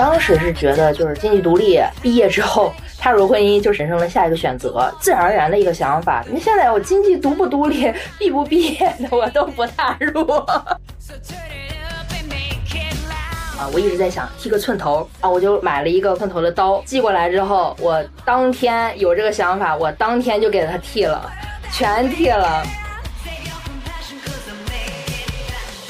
当时是觉得，就是经济独立，毕业之后踏入婚姻，就是人生的下一个选择，自然而然的一个想法。你现在我经济独不独立，毕不毕业的，我都不踏入。啊，我一直在想剃个寸头啊，我就买了一个寸头的刀，寄过来之后，我当天有这个想法，我当天就给他剃了，全剃了。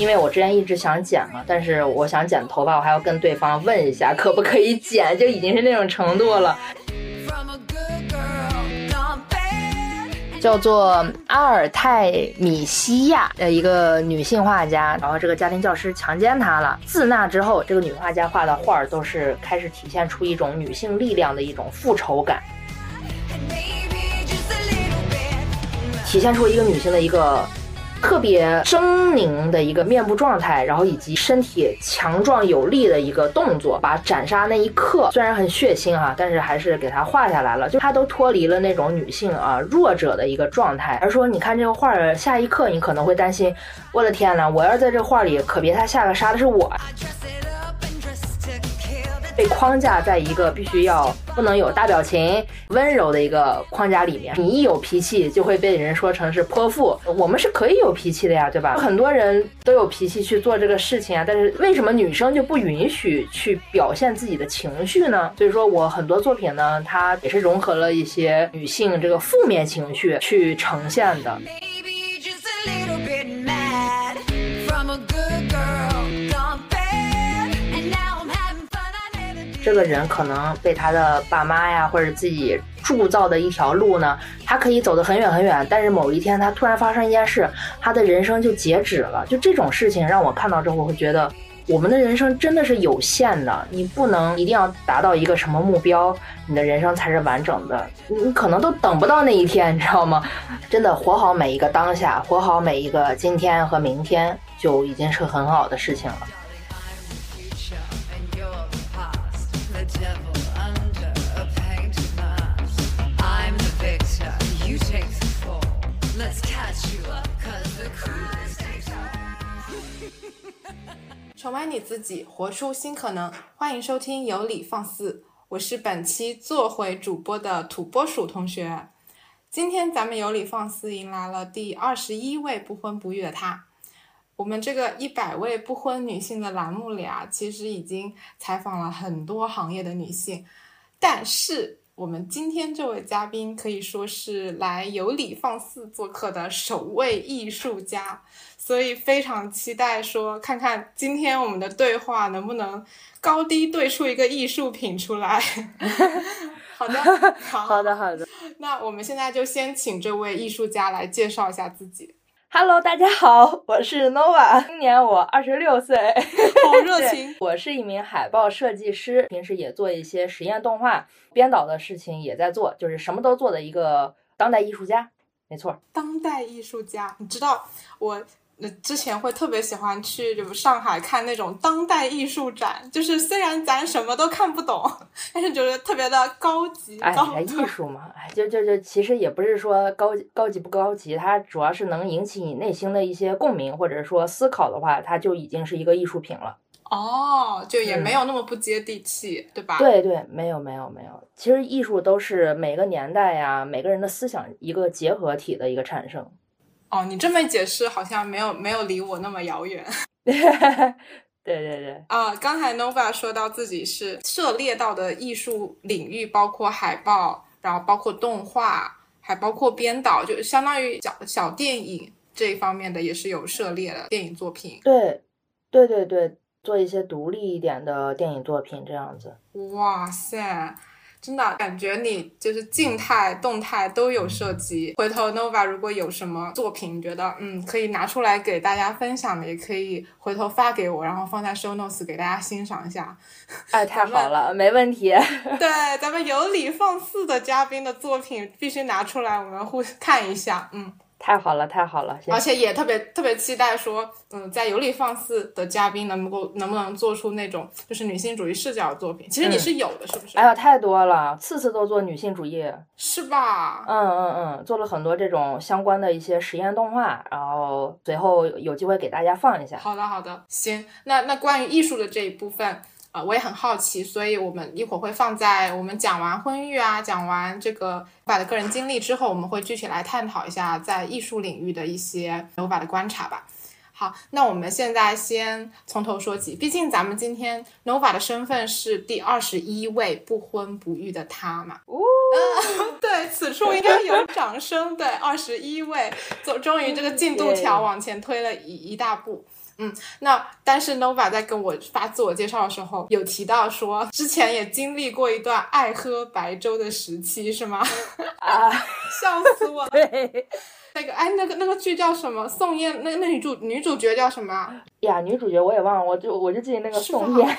因为我之前一直想剪嘛，但是我想剪头发，我还要跟对方问一下可不可以剪，就已经是那种程度了。叫做阿尔泰米西亚的一个女性画家，然后这个家庭教师强奸她了。自那之后，这个女画家画的画都是开始体现出一种女性力量的一种复仇感，体现出一个女性的一个。特别狰狞的一个面部状态，然后以及身体强壮有力的一个动作，把斩杀那一刻虽然很血腥哈，但是还是给他画下来了，就他都脱离了那种女性啊弱者的一个状态，而说你看这个画儿，下一刻你可能会担心，我的天呐，我要是在这画里，可别他下个杀的是我。被框架在一个必须要不能有大表情、温柔的一个框架里面，你一有脾气就会被人说成是泼妇。我们是可以有脾气的呀，对吧？很多人都有脾气去做这个事情啊，但是为什么女生就不允许去表现自己的情绪呢？所以说我很多作品呢，它也是融合了一些女性这个负面情绪去呈现的。这个人可能被他的爸妈呀，或者自己铸造的一条路呢，他可以走得很远很远，但是某一天他突然发生一件事，他的人生就截止了。就这种事情让我看到之后，我会觉得我们的人生真的是有限的，你不能一定要达到一个什么目标，你的人生才是完整的，你可能都等不到那一天，你知道吗？真的活好每一个当下，活好每一个今天和明天，就已经是很好的事情了。宠爱 你自己，活出新可能。欢迎收听有理放肆，我是本期做回主播的土拨鼠同学。今天咱们有理放肆迎来了第二十一位不婚不育的他。我们这个一百位不婚女性的栏目里啊，其实已经采访了很多行业的女性，但是我们今天这位嘉宾可以说是来有理放肆做客的首位艺术家。所以非常期待，说看看今天我们的对话能不能高低对出一个艺术品出来。好的，好的，好的。那我们现在就先请这位艺术家来介绍一下自己。Hello，大家好，我是 Nova，今年我二十六岁，好 热情。我是一名海报设计师，平时也做一些实验动画、编导的事情也在做，就是什么都做的一个当代艺术家。没错，当代艺术家，你知道我。那之前会特别喜欢去就上海看那种当代艺术展，就是虽然咱什么都看不懂，但是觉得特别的高级。哎，艺术嘛，哎，就就就其实也不是说高高级不高级，它主要是能引起你内心的一些共鸣，或者说思考的话，它就已经是一个艺术品了。哦，就也没有那么不接地气，对吧？对对，没有没有没有，其实艺术都是每个年代呀，每个人的思想一个结合体的一个产生。哦，你这么解释好像没有没有离我那么遥远。对 对对。啊，刚才 Nova 说到自己是涉猎到的艺术领域，包括海报，然后包括动画，还包括编导，就相当于小小电影这一方面的也是有涉猎的电影作品。对，对对对，做一些独立一点的电影作品这样子。哇塞！真的感觉你就是静态、动态都有涉及。回头 Nova 如果有什么作品，觉得嗯可以拿出来给大家分享的，也可以回头发给我，然后放在 Show Notes 给大家欣赏一下。哎，太好了，没问题。对，咱们有理放肆的嘉宾的作品必须拿出来，我们互看一下。嗯。太好了，太好了！而且也特别特别期待说，嗯，在有理放肆的嘉宾能够能不能做出那种就是女性主义视角的作品？其实你是有的，是不是？哎呀，太多了，次次都做女性主义，是吧？嗯嗯嗯，做了很多这种相关的一些实验动画，然后随后有机会给大家放一下。好的好的，行，那那关于艺术的这一部分。呃，我也很好奇，所以我们一会儿会放在我们讲完婚育啊，讲完这个 Nova 的个人经历之后，我们会具体来探讨一下在艺术领域的一些 Nova 的观察吧。好，那我们现在先从头说起，毕竟咱们今天 Nova 的身份是第二十一位不婚不育的他嘛。哦，对，此处应该有掌声。对，二十一位，终终于这个进度条往前推了一一大步。嗯，那但是 Nova 在跟我发自我介绍的时候，有提到说之前也经历过一段爱喝白粥的时期，是吗？啊，笑死我了。对那个，哎，那个那个剧叫什么？宋焰，那那女主女主角叫什么？呀，女主角我也忘了，我就我就记得那个宋焰，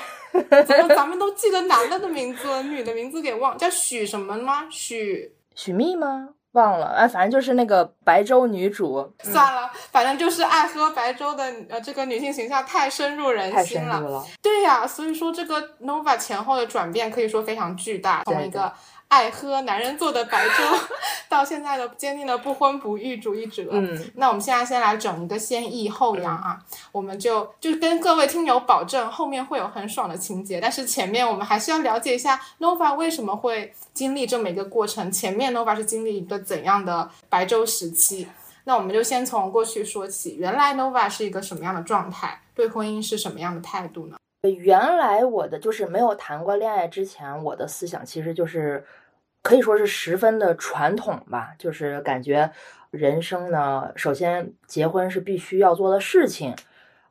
怎么咱们都记得男的的名字，女的名字给忘，叫许什么吗？许许宓吗？忘了，哎，反正就是那个白粥女主，算了，反正就是爱喝白粥的呃这个女性形象太深入人心了。对呀，所以说这个 Nova 前后的转变可以说非常巨大，从对一个爱喝男人做的白粥，到现在的坚定的不婚不育主义者。嗯，那我们现在先来整一个先抑后扬啊，我们就就跟各位听友保证，后面会有很爽的情节，但是前面我们还是要了解一下 Nova 为什么会经历这么一个过程，前面 Nova 是经历一个怎样的白粥时期。那我们就先从过去说起，原来 Nova 是一个什么样的状态，对婚姻是什么样的态度呢？原来我的就是没有谈过恋爱之前，我的思想其实就是可以说是十分的传统吧，就是感觉人生呢，首先结婚是必须要做的事情。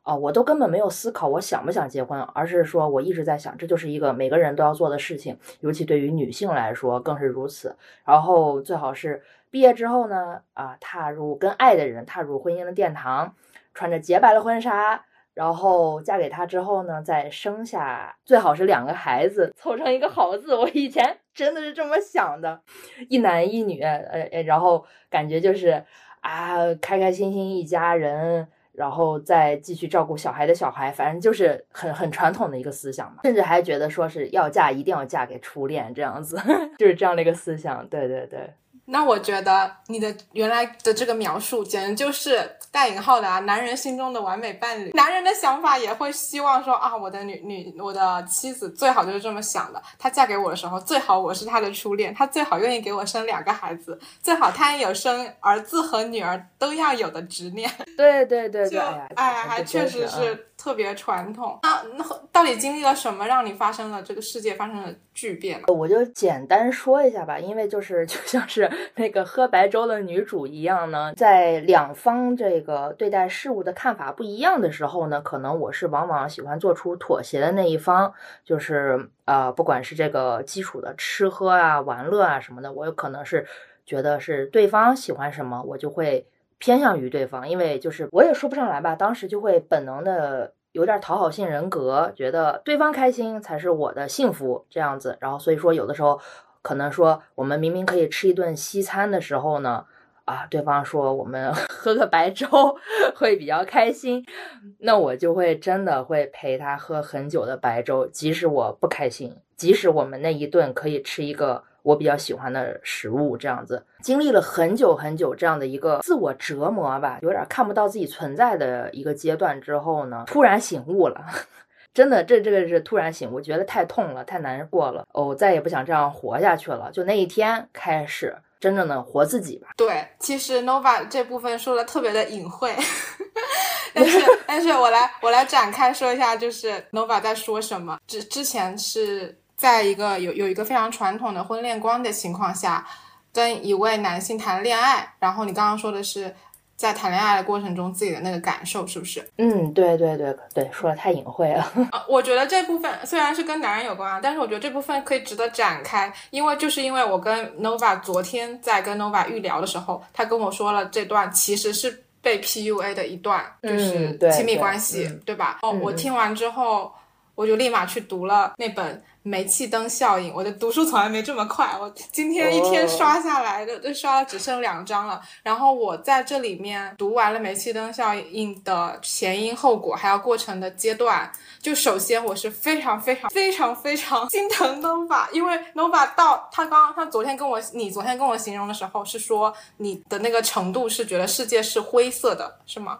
啊、我都根本没有思考我想不想结婚，而是说我一直在想，这就是一个每个人都要做的事情，尤其对于女性来说更是如此。然后最好是毕业之后呢，啊，踏入跟爱的人踏入婚姻的殿堂，穿着洁白的婚纱，然后嫁给他之后呢，再生下最好是两个孩子，凑成一个好字。我以前真的是这么想的，一男一女，呃，呃然后感觉就是啊，开开心心一家人。然后再继续照顾小孩的小孩，反正就是很很传统的一个思想吧，甚至还觉得说是要嫁一定要嫁给初恋这样子，就是这样的一个思想。对对对，那我觉得你的原来的这个描述，简直就是带引号的啊，男人心中的完美伴侣。男人的想法也会希望说啊，我的女女，我的妻子最好就是这么想的。她嫁给我的时候，最好我是她的初恋，她最好愿意给我生两个孩子，最好她也有生儿子和女儿都要有的执念。对对对就对，哎还确实是特别传统。那那到底经历了什么，让你发生了这个世界发生了巨变？我就简单说一下吧，因为就是 就像是那个喝白粥的女主一样呢，在两方这个对待事物的看法不一样的时候呢，可能我是往往喜欢做出妥协的那一方，就是呃，不管是这个基础的吃喝啊、玩乐啊什么的，我有可能是觉得是对方喜欢什么，我就会偏向于对方，因为就是我也说不上来吧，当时就会本能的有点讨好性人格，觉得对方开心才是我的幸福这样子，然后所以说有的时候可能说我们明明可以吃一顿西餐的时候呢。啊，对方说我们 喝个白粥会比较开心，那我就会真的会陪他喝很久的白粥，即使我不开心，即使我们那一顿可以吃一个我比较喜欢的食物，这样子经历了很久很久这样的一个自我折磨吧，有点看不到自己存在的一个阶段之后呢，突然醒悟了。真的，这这个是突然醒悟，觉得太痛了，太难过了，哦，再也不想这样活下去了。就那一天开始，真正的活自己吧。对，其实 Nova 这部分说的特别的隐晦，但是但是我来我来展开说一下，就是 Nova 在说什么。之之前是在一个有有一个非常传统的婚恋观的情况下，跟一位男性谈恋爱，然后你刚刚说的是在谈恋爱的过程中自己的那个感受，是不是？嗯，对对对对，说的太隐晦了。啊，我觉得这部分虽然是跟男人有关啊，但是我觉得这部分可以值得展开，因为就是因为我跟 Nova 昨天在跟 Nova 预聊的时候，他跟我说了这段其实是被 PUA 的一段，就是亲密关系，嗯对吧？哦，我听完之后，我就立马去读了那本《煤气灯效应》，我的读书从来没这么快，我今天一天刷下来的，就刷了只剩两章了。然后我在这里面读完了煤气灯效应的前因后果，还有过程的阶段。就首先我是非常非常非常非常心疼 Nova，因为 Nova 到他刚刚他昨天跟我你昨天跟我形容的时候是说你的那个程度是觉得世界是灰色的，是吗？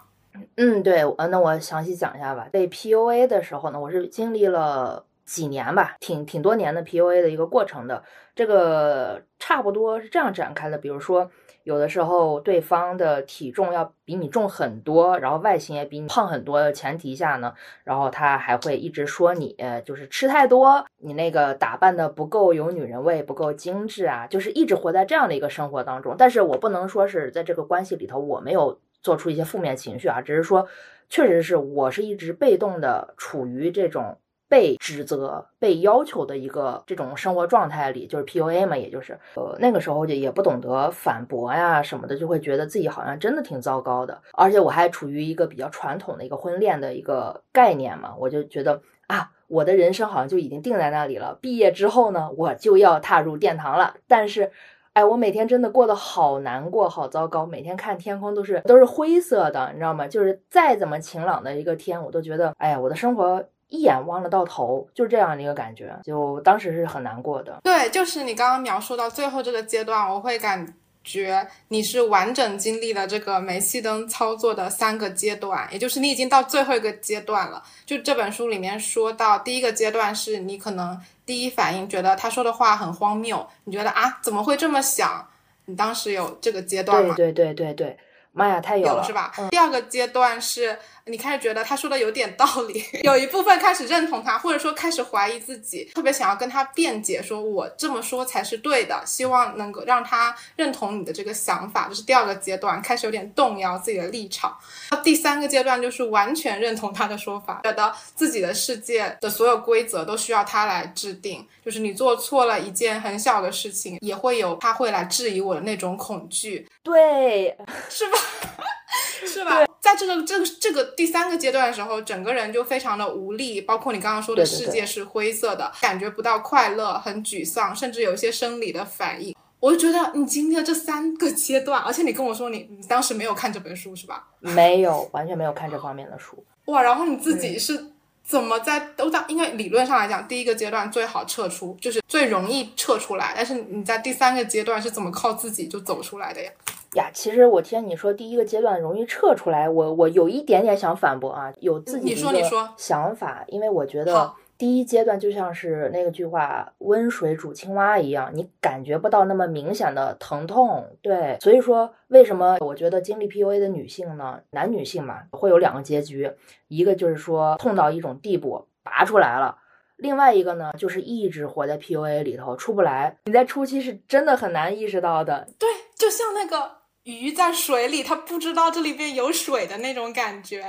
嗯，对，呃，那我详细讲一下吧。被 PUA 的时候呢，我是经历了几年吧，挺挺多年的 PUA 的一个过程的。这个差不多是这样展开的，比如说。有的时候，对方的体重要比你重很多，然后外形也比你胖很多的前提下呢，然后他还会一直说你就是吃太多，你那个打扮的不够有女人味，不够精致啊，就是一直活在这样的一个生活当中。但是我不能说是在这个关系里头我没有做出一些负面情绪啊，只是说，确实是我是一直被动的处于这种。被指责、被要求的一个这种生活状态里，就是 PUA 嘛，也就是呃那个时候就也不懂得反驳呀什么的，就会觉得自己好像真的挺糟糕的。而且我还处于一个比较传统的一个婚恋的一个概念嘛，我就觉得啊，我的人生好像就已经定在那里了。毕业之后呢，我就要踏入殿堂了。但是，哎，我每天真的过得好难过、好糟糕，每天看天空都是都是灰色的，你知道吗？就是再怎么晴朗的一个天，我都觉得，哎呀，我的生活。一眼望得到头，就这样的一个感觉，就当时是很难过的。对，就是你刚刚描述到最后这个阶段，我会感觉你是完整经历了这个煤气灯操作的三个阶段，也就是你已经到最后一个阶段了。就这本书里面说到，第一个阶段是你可能第一反应觉得他说的话很荒谬，你觉得啊怎么会这么想？你当时有这个阶段吗？对对对对对，妈呀，太有了是吧？第二个阶段是。你开始觉得他说的有点道理，有一部分开始认同他，或者说开始怀疑自己，特别想要跟他辩解，说我这么说才是对的，希望能够让他认同你的这个想法。这是第二个阶段，开始有点动摇自己的立场。第三个阶段就是完全认同他的说法，觉得自己的世界的所有规则都需要他来制定，就是你做错了一件很小的事情，也会有他会来质疑我的那种恐惧。对，是吧？是吧？在这个这个这个第三个阶段的时候，整个人就非常的无力，包括你刚刚说的世界是灰色的，感觉不到快乐，很沮丧，甚至有一些生理的反应。我就觉得你经历了这三个阶段，而且你跟我说你你当时没有看这本书是吧？没有，完全没有看这方面的书。哇，然后你自己是怎么在都在？应该理论上来讲，第一个阶段最好撤出，就是最容易撤出来。但是你在第三个阶段是怎么靠自己就走出来的呀？呀，其实我听你说第一个阶段容易撤出来，我我有一点点想反驳啊，有自己的一个想法，因为我觉得第一阶段就像是那个句话“温水煮青蛙”一样，你感觉不到那么明显的疼痛，对，所以说为什么我觉得经历 PUA 的女性呢，男女性嘛，会有两个结局，一个就是说痛到一种地步拔出来了，另外一个呢就是一直活在 PUA 里头出不来，你在初期是真的很难意识到的，对，就像那个。鱼在水里，它不知道这里边有水的那种感觉。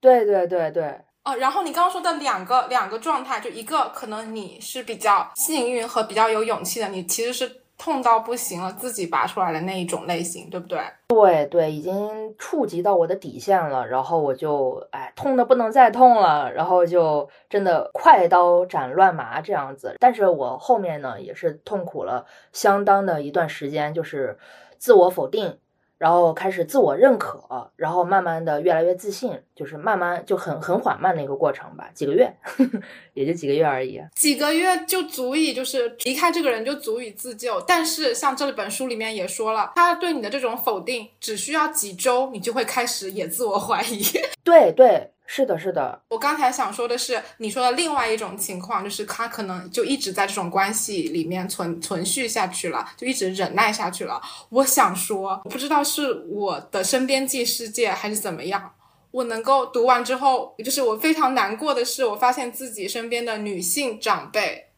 对对对对。啊，然后你刚刚说的两个两个状态，就一个可能你是比较幸运和比较有勇气的，你其实是痛到不行了，自己拔出来的那一种类型，对不对？对对，已经触及到我的底线了，然后我就哎痛的不能再痛了，然后就真的快刀斩乱麻这样子。但是我后面呢也是痛苦了相当的一段时间，就是自我否定。然后开始自我认可，然后慢慢的越来越自信，就是慢慢就很很缓慢的一个过程吧，几个月，也就几个月而已，几个月就足以就是离开这个人就足以自救。但是像这本书里面也说了，他对你的这种否定只需要几周，你就会开始也自我怀疑。对 对。是的，是的。我刚才想说的是，你说的另外一种情况，就是他可能就一直在这种关系里面存存续下去了，就一直忍耐下去了。我想说，不知道是我的身边际世界还是怎么样，我能够读完之后，就是我非常难过的是，我发现自己身边的女性长辈，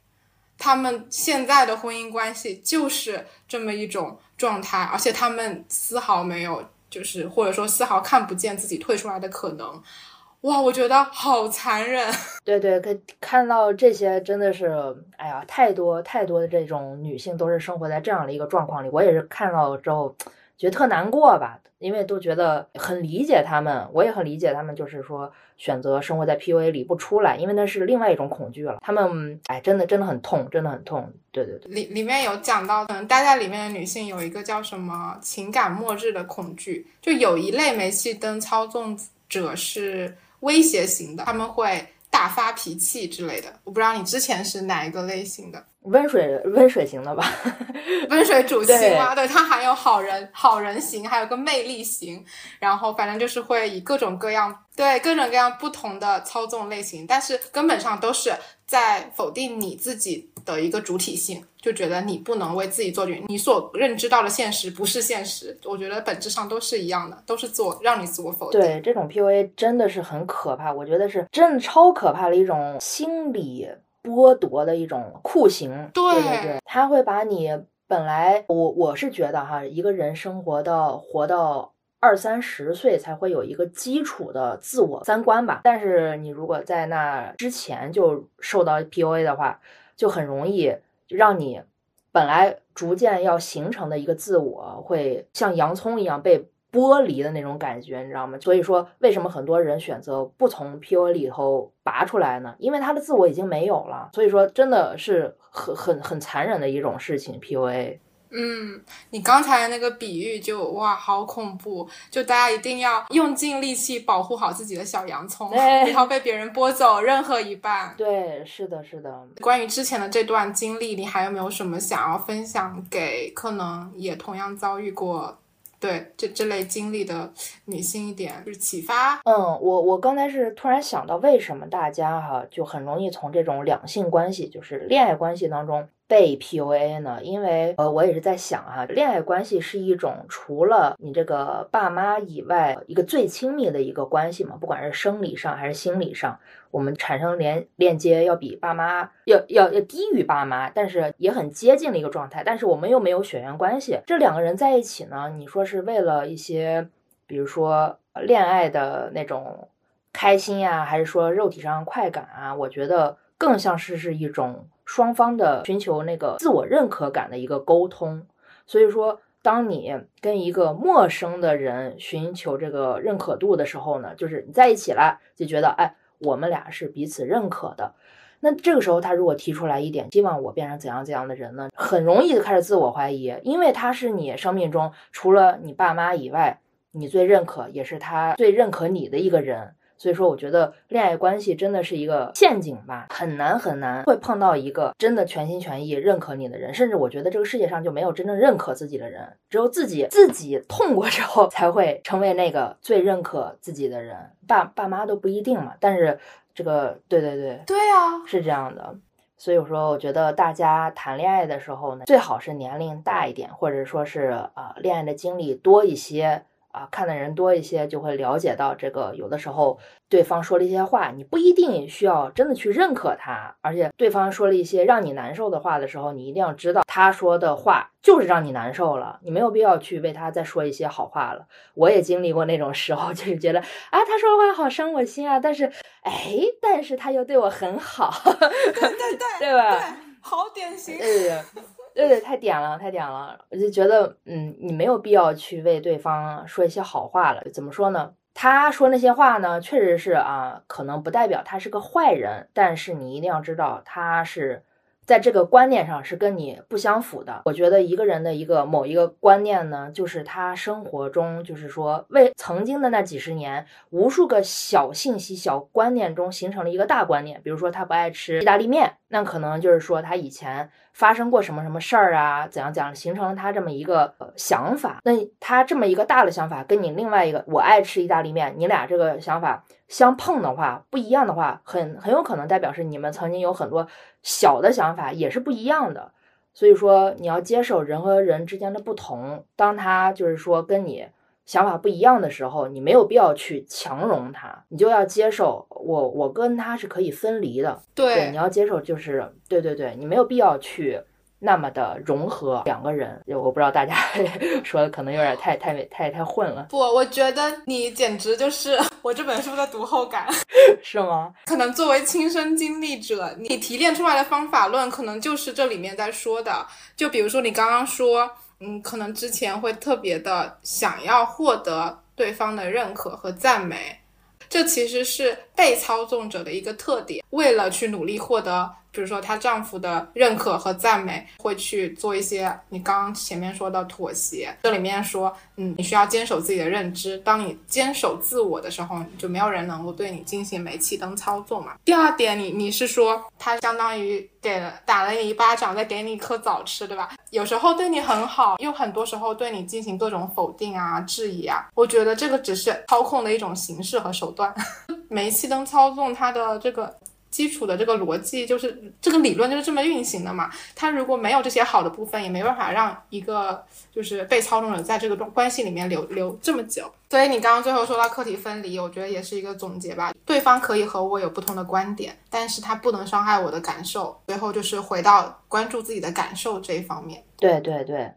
他们现在的婚姻关系就是这么一种状态，而且他们丝毫没有，就是或者说丝毫看不见自己退出来的可能。哇，我觉得好残忍。对 对，看看到这些真的是，哎呀，太多太多的这种女性都是生活在这样的一个状况里。我也是看到之后，觉得特难过吧，因为都觉得很理解他们，我也很理解他们，就是说选择生活在 PUA 里不出来，因为那是另外一种恐惧了。他们哎，真的真的很痛，真的很痛。对对对，里里面有讲到，可能待在里面的女性有一个叫什么情感末日的恐惧，就有一类煤气灯操纵者是。威胁型的，他们会大发脾气之类的。我不知道你之前是哪一个类型的。温水温水型的吧，温水煮青蛙，对，它还有好人好人型，还有个魅力型，然后反正就是会以各种各样，对各种各样不同的操纵类型，但是根本上都是在否定你自己的一个主体性，就觉得你不能为自己做决，你所认知到的现实不是现实，我觉得本质上都是一样的，都是自我让你自我否定。对，这种 PUA 真的是很可怕，我觉得是真的超可怕的一种心理。剥夺的一种酷刑，对对对，他会把你本来我我是觉得哈，一个人生活到活到二三十岁才会有一个基础的自我三观吧，但是你如果在那之前就受到 PUA 的话，就很容易让你本来逐渐要形成的一个自我，会像洋葱一样被。剥离的那种感觉，你知道吗？所以说，为什么很多人选择不从 PUA 里头拔出来呢？因为他的自我已经没有了。所以说，真的是很很很残忍的一种事情。PUA。嗯，你刚才那个比喻就哇，好恐怖！就大家一定要用尽力气保护好自己的小洋葱，不要被别人剥走任何一半。对，是的，是的。关于之前的这段经历，你还有没有什么想要分享给可能也同样遭遇过？对这这类经历的女性一点就是启发。嗯，我我刚才是突然想到，为什么大家哈就很容易从这种两性关系，就是恋爱关系当中。被 PUA 呢？因为呃，我也是在想啊，恋爱关系是一种除了你这个爸妈以外一个最亲密的一个关系嘛，不管是生理上还是心理上，我们产生连链接要比爸妈要要要低于爸妈，但是也很接近的一个状态。但是我们又没有血缘关系，这两个人在一起呢，你说是为了一些，比如说恋爱的那种开心呀，还是说肉体上快感啊？我觉得更像是是一种。双方的寻求那个自我认可感的一个沟通，所以说，当你跟一个陌生的人寻求这个认可度的时候呢，就是你在一起了，就觉得哎，我们俩是彼此认可的。那这个时候，他如果提出来一点，希望我变成怎样怎样的人呢？很容易就开始自我怀疑，因为他是你生命中除了你爸妈以外，你最认可，也是他最认可你的一个人。所以说，我觉得恋爱关系真的是一个陷阱吧，很难很难会碰到一个真的全心全意认可你的人。甚至我觉得这个世界上就没有真正认可自己的人，只有自己自己痛过之后才会成为那个最认可自己的人。爸爸妈都不一定嘛，但是这个对对对对啊，是这样的。所以我说，我觉得大家谈恋爱的时候呢，最好是年龄大一点，或者说是啊，恋爱的经历多一些。啊，看的人多一些，就会了解到这个。有的时候，对方说了一些话，你不一定需要真的去认可他。而且，对方说了一些让你难受的话的时候，你一定要知道，他说的话就是让你难受了。你没有必要去为他再说一些好话了。我也经历过那种时候，就是觉得啊，他说的话好伤我心啊。但是，哎，但是他又对我很好，对对对，对 吧？对，好典型。对。对对，太点了，太点了！我就觉得，嗯，你没有必要去为对方说一些好话了。怎么说呢？他说那些话呢，确实是啊，可能不代表他是个坏人，但是你一定要知道，他是。在这个观念上是跟你不相符的。我觉得一个人的一个某一个观念呢，就是他生活中，就是说为曾经的那几十年，无数个小信息、小观念中形成了一个大观念。比如说他不爱吃意大利面，那可能就是说他以前发生过什么什么事儿啊，怎样怎样，形成了他这么一个想法。那他这么一个大的想法，跟你另外一个我爱吃意大利面，你俩这个想法。相碰的话，不一样的话，很很有可能代表是你们曾经有很多小的想法也是不一样的。所以说，你要接受人和人之间的不同。当他就是说跟你想法不一样的时候，你没有必要去强融他，你就要接受我我跟他是可以分离的。对，你要接受就是对对对，你没有必要去。那么的融合两个人，我不知道大家 说的可能有点太太太太混了。不，我觉得你简直就是我这本书的读后感，是吗？可能作为亲身经历者，你提炼出来的方法论，可能就是这里面在说的。就比如说你刚刚说，嗯，可能之前会特别的想要获得对方的认可和赞美，这其实是被操纵者的一个特点，为了去努力获得。比如说她丈夫的认可和赞美，会去做一些你刚刚前面说的妥协。这里面说，嗯，你需要坚守自己的认知。当你坚守自我的时候，就没有人能够对你进行煤气灯操作嘛。第二点，你你是说他相当于给了打了你一巴掌，再给你一颗枣吃，对吧？有时候对你很好，又很多时候对你进行各种否定啊、质疑啊。我觉得这个只是操控的一种形式和手段。煤气灯操纵它的这个。基础的这个逻辑就是这个理论就是这么运行的嘛。它如果没有这些好的部分，也没办法让一个就是被操纵者在这个关系里面留留这么久。所以你刚刚最后说到课题分离，我觉得也是一个总结吧。对方可以和我有不同的观点，但是他不能伤害我的感受。最后就是回到关注自己的感受这一方面。对对对，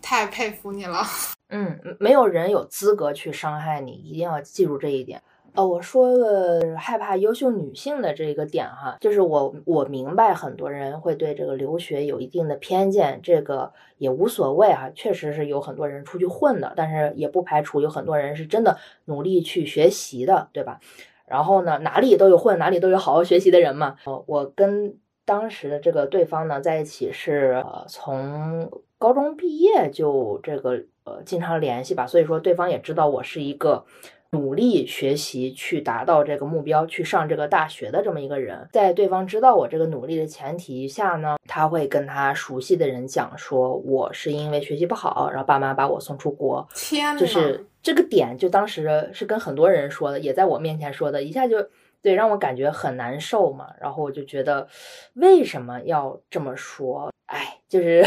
太佩服你了。嗯，没有人有资格去伤害你，一定要记住这一点。呃，我说个害怕优秀女性的这个点哈，就是我我明白很多人会对这个留学有一定的偏见，这个也无所谓哈，确实是有很多人出去混的，但是也不排除有很多人是真的努力去学习的，对吧？然后呢，哪里都有混，哪里都有好好学习的人嘛。我跟当时的这个对方呢在一起是呃从高中毕业就这个呃经常联系吧，所以说对方也知道我是一个。努力学习去达到这个目标，去上这个大学的这么一个人，在对方知道我这个努力的前提下呢，他会跟他熟悉的人讲说，我是因为学习不好，然后爸妈把我送出国。天，就是这个点，就当时是跟很多人说的，也在我面前说的，一下就。对，让我感觉很难受嘛，然后我就觉得为什么要这么说？哎，就是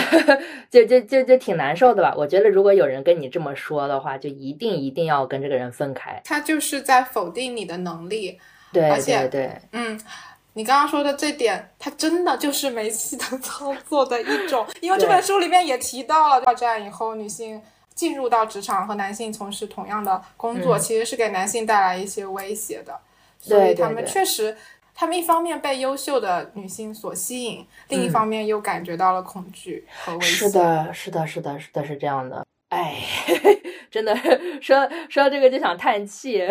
就就就就挺难受的吧。我觉得如果有人跟你这么说的话，就一定一定要跟这个人分开。他就是在否定你的能力，对，而且对，嗯，你刚刚说的这点，他真的就是煤气灯操作的一种，因为这本书里面也提到了，二战以后女性进入到职场和男性从事同样的工作，其实是给男性带来一些威胁的。所以他们确实，他们一方面被优秀的女性所吸引，另一方面又感觉到了恐惧和危险。是的，是的，是的，是的，是这样的。哎，真的说说到这个就想叹气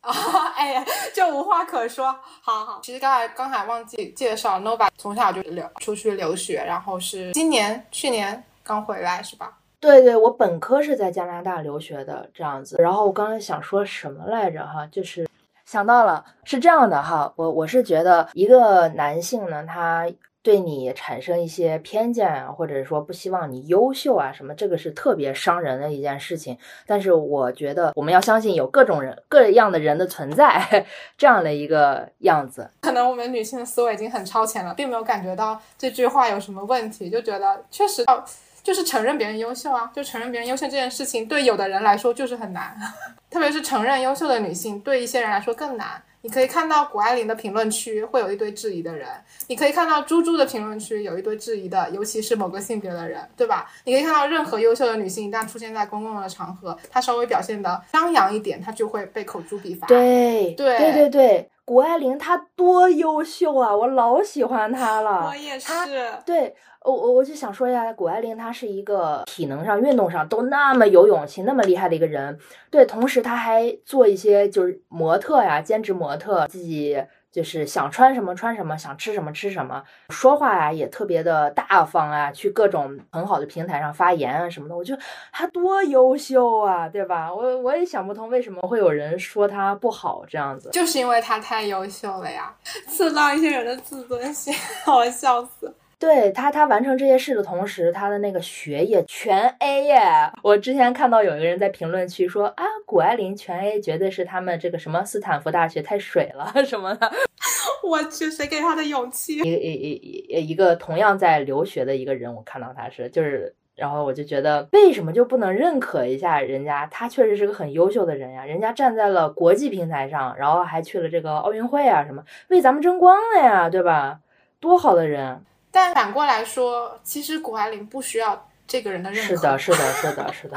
啊！哎呀，就无话可说。好好，其实刚才刚才忘记介绍，Nova 从小就留出去留学，然后是今年去年刚回来，是吧？对对，我本科是在加拿大留学的这样子。然后我刚才想说什么来着？哈，就是。想到了，是这样的哈，我我是觉得一个男性呢，他对你产生一些偏见啊，或者说不希望你优秀啊什么，这个是特别伤人的一件事情。但是我觉得我们要相信有各种人、各样的人的存在，这样的一个样子。可能我们女性的思维已经很超前了，并没有感觉到这句话有什么问题，就觉得确实要就是承认别人优秀啊，就承认别人优秀这件事情，对有的人来说就是很难。特别是承认优秀的女性，对一些人来说更难。你可以看到谷爱凌的评论区会有一堆质疑的人，你可以看到猪猪的评论区有一堆质疑的，尤其是某个性别的人，对吧？你可以看到任何优秀的女性一旦出现在公共的场合，她稍微表现的张扬一点，她就会被口诛笔伐。对对对对对，谷爱凌她多优秀啊，我老喜欢她了。我也是。对。我我我就想说一下，谷爱凌她是一个体能上、运动上都那么有勇气、那么厉害的一个人。对，同时她还做一些就是模特呀，兼职模特，自己就是想穿什么穿什么，想吃什么吃什么。说话呀也特别的大方啊，去各种很好的平台上发言啊什么的。我觉得他多优秀啊，对吧？我我也想不通为什么会有人说他不好这样子，就是因为他太优秀了呀，刺到一些人的自尊心，我笑死。对他，他完成这些事的同时，他的那个学业全 A 耶！我之前看到有一个人在评论区说啊，谷爱凌全 A，绝对是他们这个什么斯坦福大学太水了 什么的。我去，谁给他的勇气？一一一一个同样在留学的一个人，我看到他是就是，然后我就觉得为什么就不能认可一下人家？他确实是个很优秀的人呀，人家站在了国际平台上，然后还去了这个奥运会啊什么，为咱们争光了呀，对吧？多好的人！但反过来说，其实谷爱凌不需要这个人的认可。是的，是的，是的，是的。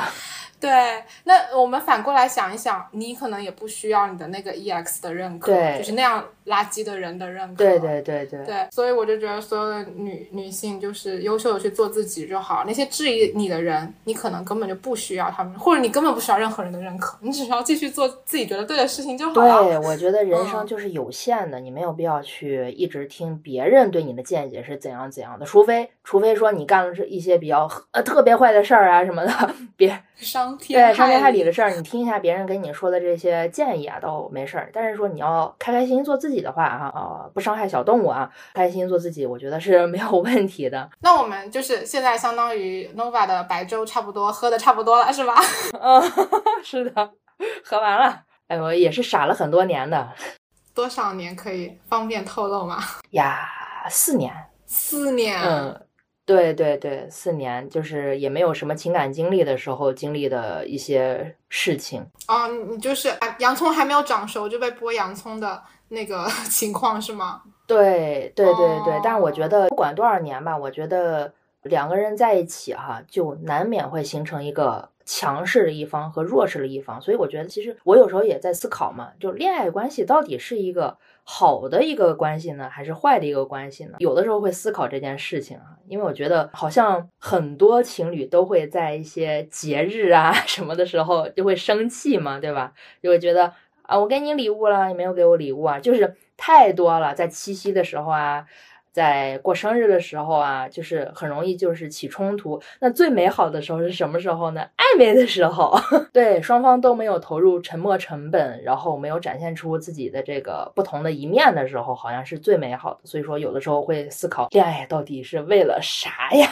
对，那我们反过来想一想，你可能也不需要你的那个 EX 的认可，就是那样垃圾的人的认可。对对对对对，所以我就觉得所有的女女性就是优秀的去做自己就好。那些质疑你的人，你可能根本就不需要他们，或者你根本不需要任何人的认可，你只需要继续做自己觉得对的事情就好了。对，我觉得人嗯生就是有限的，你没有必要去一直听别人对你的见解是怎样怎样的，除非除非说你干了是一些比较呃特别坏的事儿啊什么的，别伤天对伤天害理理的事儿，你听一下别人给你说的这些建议啊，倒没事儿。但是说你要开开心心做自己的话啊啊，不伤害小动物啊，开开心心做自己，我觉得是没有问题的。那我们就是现在相当于 Nova 的白粥差不多喝的差不多了，是吧？嗯，是的，喝完了。哎，我也是傻了很多年的多少年可以方便透露吗？呀，四年。四年。嗯，对对对，四年就是也没有什么情感经历的时候经历的一些事情。哦，你你就是啊，洋葱还没有长熟就被剥洋葱的那个 情况是吗？对对对对，但是我哦觉得不管多少年吧，我觉得两个人在一起哈，就难免会形成一个强势的一方和弱势的一方。所以我觉得，其实我有时候也在思考嘛，就恋爱关系到底是一个好的一个关系呢，还是坏的一个关系呢？有的时候会思考这件事情啊，因为我觉得好像很多情侣都会在一些节日啊 什么的时候就会生气嘛，对吧？就会觉得啊，我给你礼物了，你没有给我礼物啊，就是太多了，在七夕的时候啊。在过生日的时候啊，就是很容易就是起冲突。那最美好的时候是什么时候呢？暧昧的时候，对，双方都没有投入沉没成本，然后没有展现出自己的这个不同的一面的时候，好像是最美好的。所以说，有的时候会思考，恋爱到底是为了啥呀？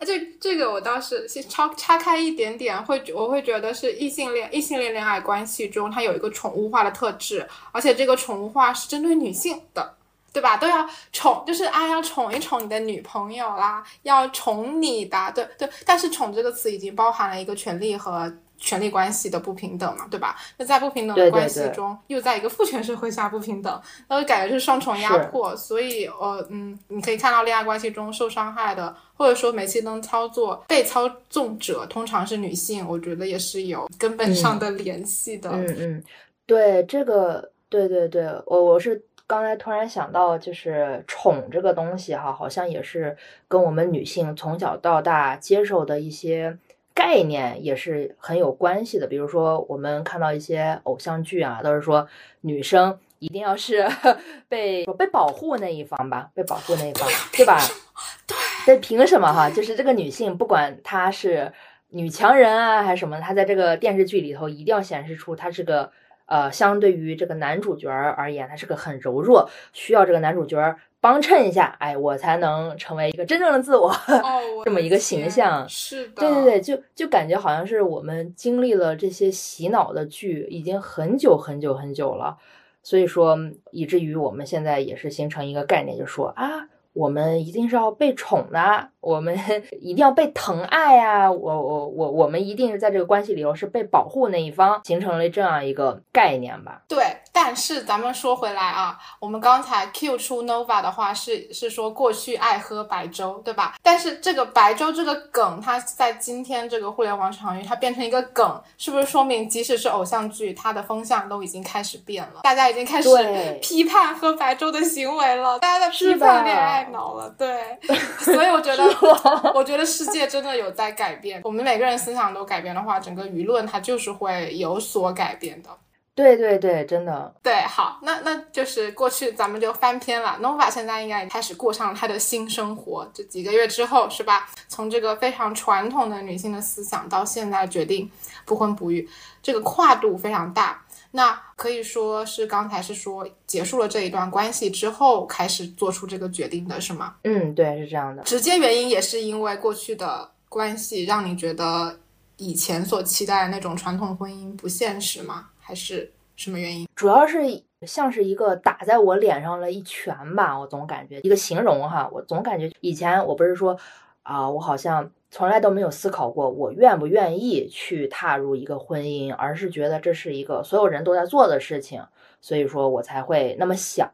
这这个我倒是先超拆开一点点，会我会觉得是异性恋异性恋恋爱关系中，它有一个宠物化的特质，而且这个宠物化是针对女性的。对吧？都要宠，就是啊，要宠一宠你的女朋友啦，要宠你的，对对。但是“宠”这个词已经包含了一个权利和权力关系的不平等嘛，对吧？那在不平等的关系对中，又在一个父权社会下不平等，那就感觉是双重压迫。所以，呃，嗯，你可以看到恋爱关系中受伤害的，或者说煤气灯操作被操纵者通常是女性，我觉得也是有根本上的联系的。嗯嗯，对这个，对对对，我我是刚才突然想到，就是宠这个东西哈，好像也是跟我们女性从小到大接受的一些概念也是很有关系的。比如说，我们看到一些偶像剧啊，都是说女生一定要是 被被保护那一方吧，被保护那一方，对吧？对对，凭什么哈？就是这个女性，不管她是女强人啊，还是什么，她在这个电视剧里头一定要显示出她是个呃，相对于这个男主角而言，她是个很柔弱，需要这个男主角帮衬一下，哎，我才能成为一个真正的自我。这么一个形象是的，对对对，就就感觉好像是我们经历了这些洗脑的剧已经很久很久很久了，所以说以至于我们现在也是形成一个概念，就说啊。我们一定是要被宠的，我们 一定要被疼爱呀、我我我我们一定是在这个关系里头是被保护那一方，形成了这样一个概念吧。对，但是咱们说回来啊，我们刚才 Q 出 Nova 的话是是说过去爱喝白粥，对吧？但是这个白粥这个梗，它在今天这个互联网场域，它变成一个梗，是不是说明即使是偶像剧，它的风向都已经开始变了？大家已经开始 批判喝白粥的行为了，大家在批判恋爱脑了，对。所以我觉得我觉得世界真的有在改变。我们每个人思想都改变的话，整个舆论它就是会有所改变的。对对对，真的，对，好，那那就是过去咱们就翻篇了。Nova 现在应该开始过上了她的新生活，这几个月之后是吧？从这个非常传统的女性的思想，到现在决定不婚不育，这个跨度非常大。那可以说是刚才是说结束了这一段关系之后开始做出这个决定的是吗？嗯，对，是这样的。直接原因也是因为过去的关系让你觉得以前所期待的那种传统婚姻不现实吗？还是什么原因？主要是像是一个打在我脸上了一拳吧，我总感觉一个形容哈，我总感觉以前我不是说啊、我好像从来都没有思考过我愿不愿意去踏入一个婚姻，而是觉得这是一个所有人都在做的事情，所以说我才会那么想。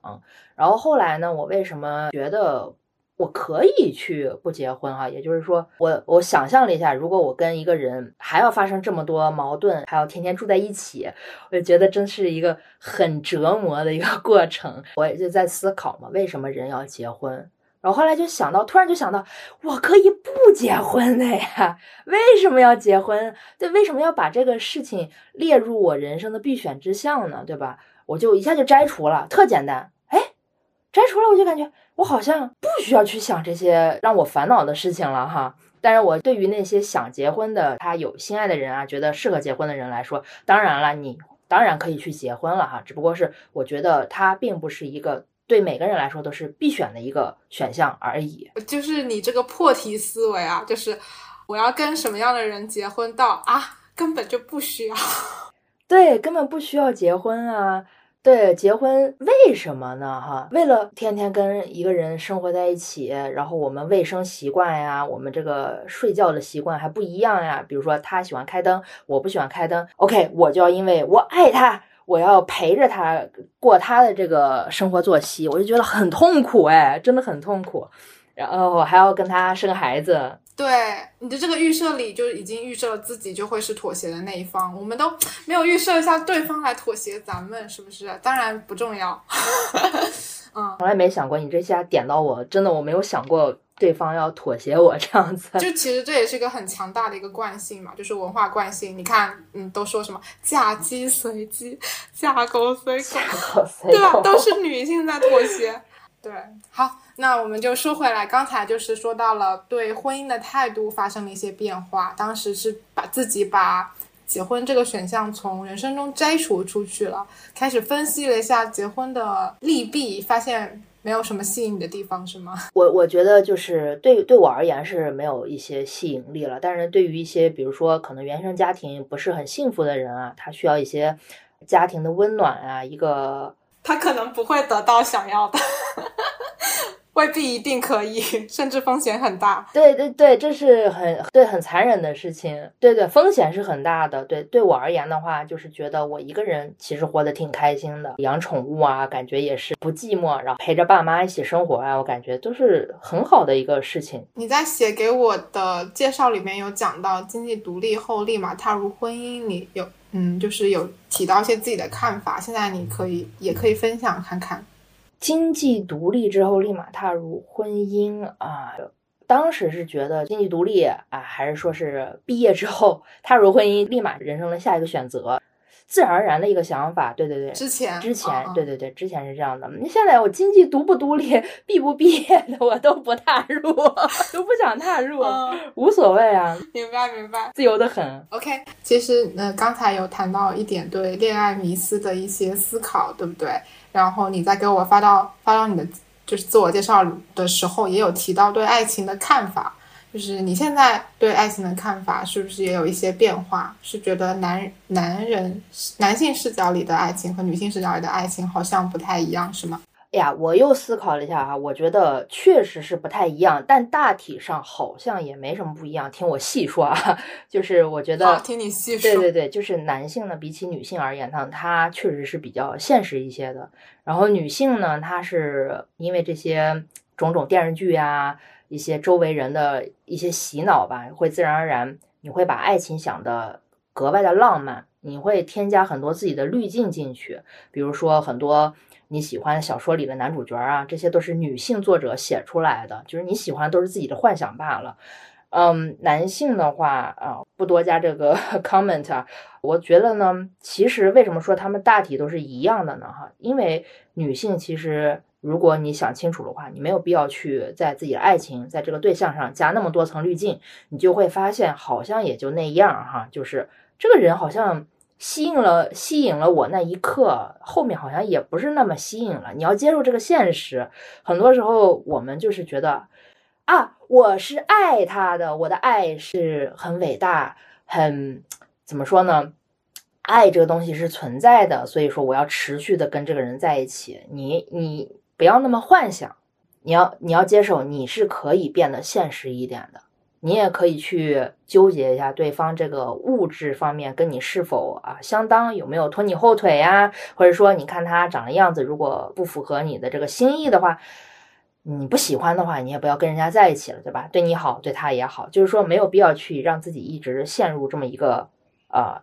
然后后来呢，我为什么觉得我可以去不结婚哈，也就是说，我我想象了一下，如果我跟一个人还要发生这么多矛盾，还要天天住在一起，我就觉得真是一个很折磨的一个过程。我也就在思考嘛，为什么人要结婚？然后后来就想到，突然就想到，我可以不结婚的呀，为什么要结婚？对，为什么要把这个事情列入我人生的必选之项呢？对吧？我就一下就摘除了，特简单。哎，摘除了，我就感觉。我好像不需要去想这些让我烦恼的事情了哈，但是我对于那些想结婚的他有心爱的人啊，觉得适合结婚的人来说，当然了，你当然可以去结婚了哈，只不过是我觉得它并不是一个对每个人来说都是必选的一个选项而已。就是你这个破题思维啊，就是我要跟什么样的人结婚到啊，根本就不需要，对，根本不需要结婚啊。对，结婚为什么呢？哈，为了天天跟一个人生活在一起，然后我们卫生习惯呀，我们这个睡觉的习惯还不一样呀。比如说他喜欢开灯，我不喜欢开灯。OK，我就要因为我爱他，我要陪着他过他的这个生活作息，我就觉得很痛苦哎，真的很痛苦。然后我还要跟他生孩子。对你的这个预设里就已经预设了自己就会是妥协的那一方，我们都没有预设一下对方来妥协咱们是不是？当然不重要。嗯，从来没想过你这下点到我，真的我没有想过对方要妥协我这样子。就其实这也是一个很强大的一个惯性嘛，就是文化惯性。你看，嗯，都说什么嫁鸡随鸡，嫁狗随狗，对吧？都是女性在妥协。对，好，那我们就说回来，刚才就是说到了对婚姻的态度发生了一些变化，当时是把自己把结婚这个选项从人生中摘除出去了，开始分析了一下结婚的利弊，发现没有什么吸引你的地方，是吗？我我觉得就是对对我而言是没有一些吸引力了，但是对于一些比如说可能原生家庭不是很幸福的人啊，他需要一些家庭的温暖啊，一个。他可能不会得到想要的，未必一定可以，甚至风险很大。对对对，这是很对很残忍的事情。对对，风险是很大的。对对我而言的话，就是觉得我一个人其实活得挺开心的，养宠物啊，感觉也是不寂寞，然后陪着爸妈一起生活啊，我感觉都是很好的一个事情。你在写给我的介绍里面有讲到，经济独立后立马踏入婚姻你有。嗯，就是有提到一些自己的看法，现在你可以也可以分享看看。经济独立之后立马踏入婚姻啊，当时是觉得经济独立啊，还是说是毕业之后踏入婚姻，立马人生的下一个选择。自然而然的一个想法，对对对，之前之前，对对对，之前是这样的。你现在我经济独不独立、毕不毕业的，我都不踏入，都不想踏入，无所谓啊。明白明白，自由的很。OK，其实呃，刚才有谈到一点对恋爱迷思的一些思考，对不对？然后你再给我发到发到你的就是自我介绍的时候，也有提到对爱情的看法。就是你现在对爱情的看法是不是也有一些变化？是觉得男男人男性视角里的爱情和女性视角里的爱情好像不太一样，是吗？哎呀，我又思考了一下啊，我觉得确实是不太一样，但大体上好像也没什么不一样。听我细说啊，就是我觉得，听你细说。对对对，就是男性呢，比起女性而言呢，他确实是比较现实一些的。然后女性呢，她是因为这些种种电视剧啊。一些周围人的一些洗脑吧，会自然而然，你会把爱情想的格外的浪漫，你会添加很多自己的滤镜进去，比如说很多你喜欢小说里的男主角啊，这些都是女性作者写出来的，就是你喜欢都是自己的幻想罢了。嗯，男性的话啊，不多加这个 comment 啊，我觉得呢，其实为什么说他们大体都是一样的呢？哈，因为女性其实。如果你想清楚的话，你没有必要去在自己的爱情在这个对象上加那么多层滤镜，你就会发现好像也就那样哈，就是这个人好像吸引了吸引了我那一刻，后面好像也不是那么吸引了。你要接受这个现实，很多时候我们就是觉得啊，我是爱他的，我的爱是很伟大，很怎么说呢？爱这个东西是存在的，所以说我要持续的跟这个人在一起。你你。不要那么幻想，你要你要接受，你是可以变得现实一点的。你也可以去纠结一下对方这个物质方面跟你是否啊相当，有没有拖你后腿呀？或者说，你看他长的样子，如果不符合你的这个心意的话，你不喜欢的话，你也不要跟人家在一起了，对吧？对你好，对他也好，就是说没有必要去让自己一直陷入这么一个呃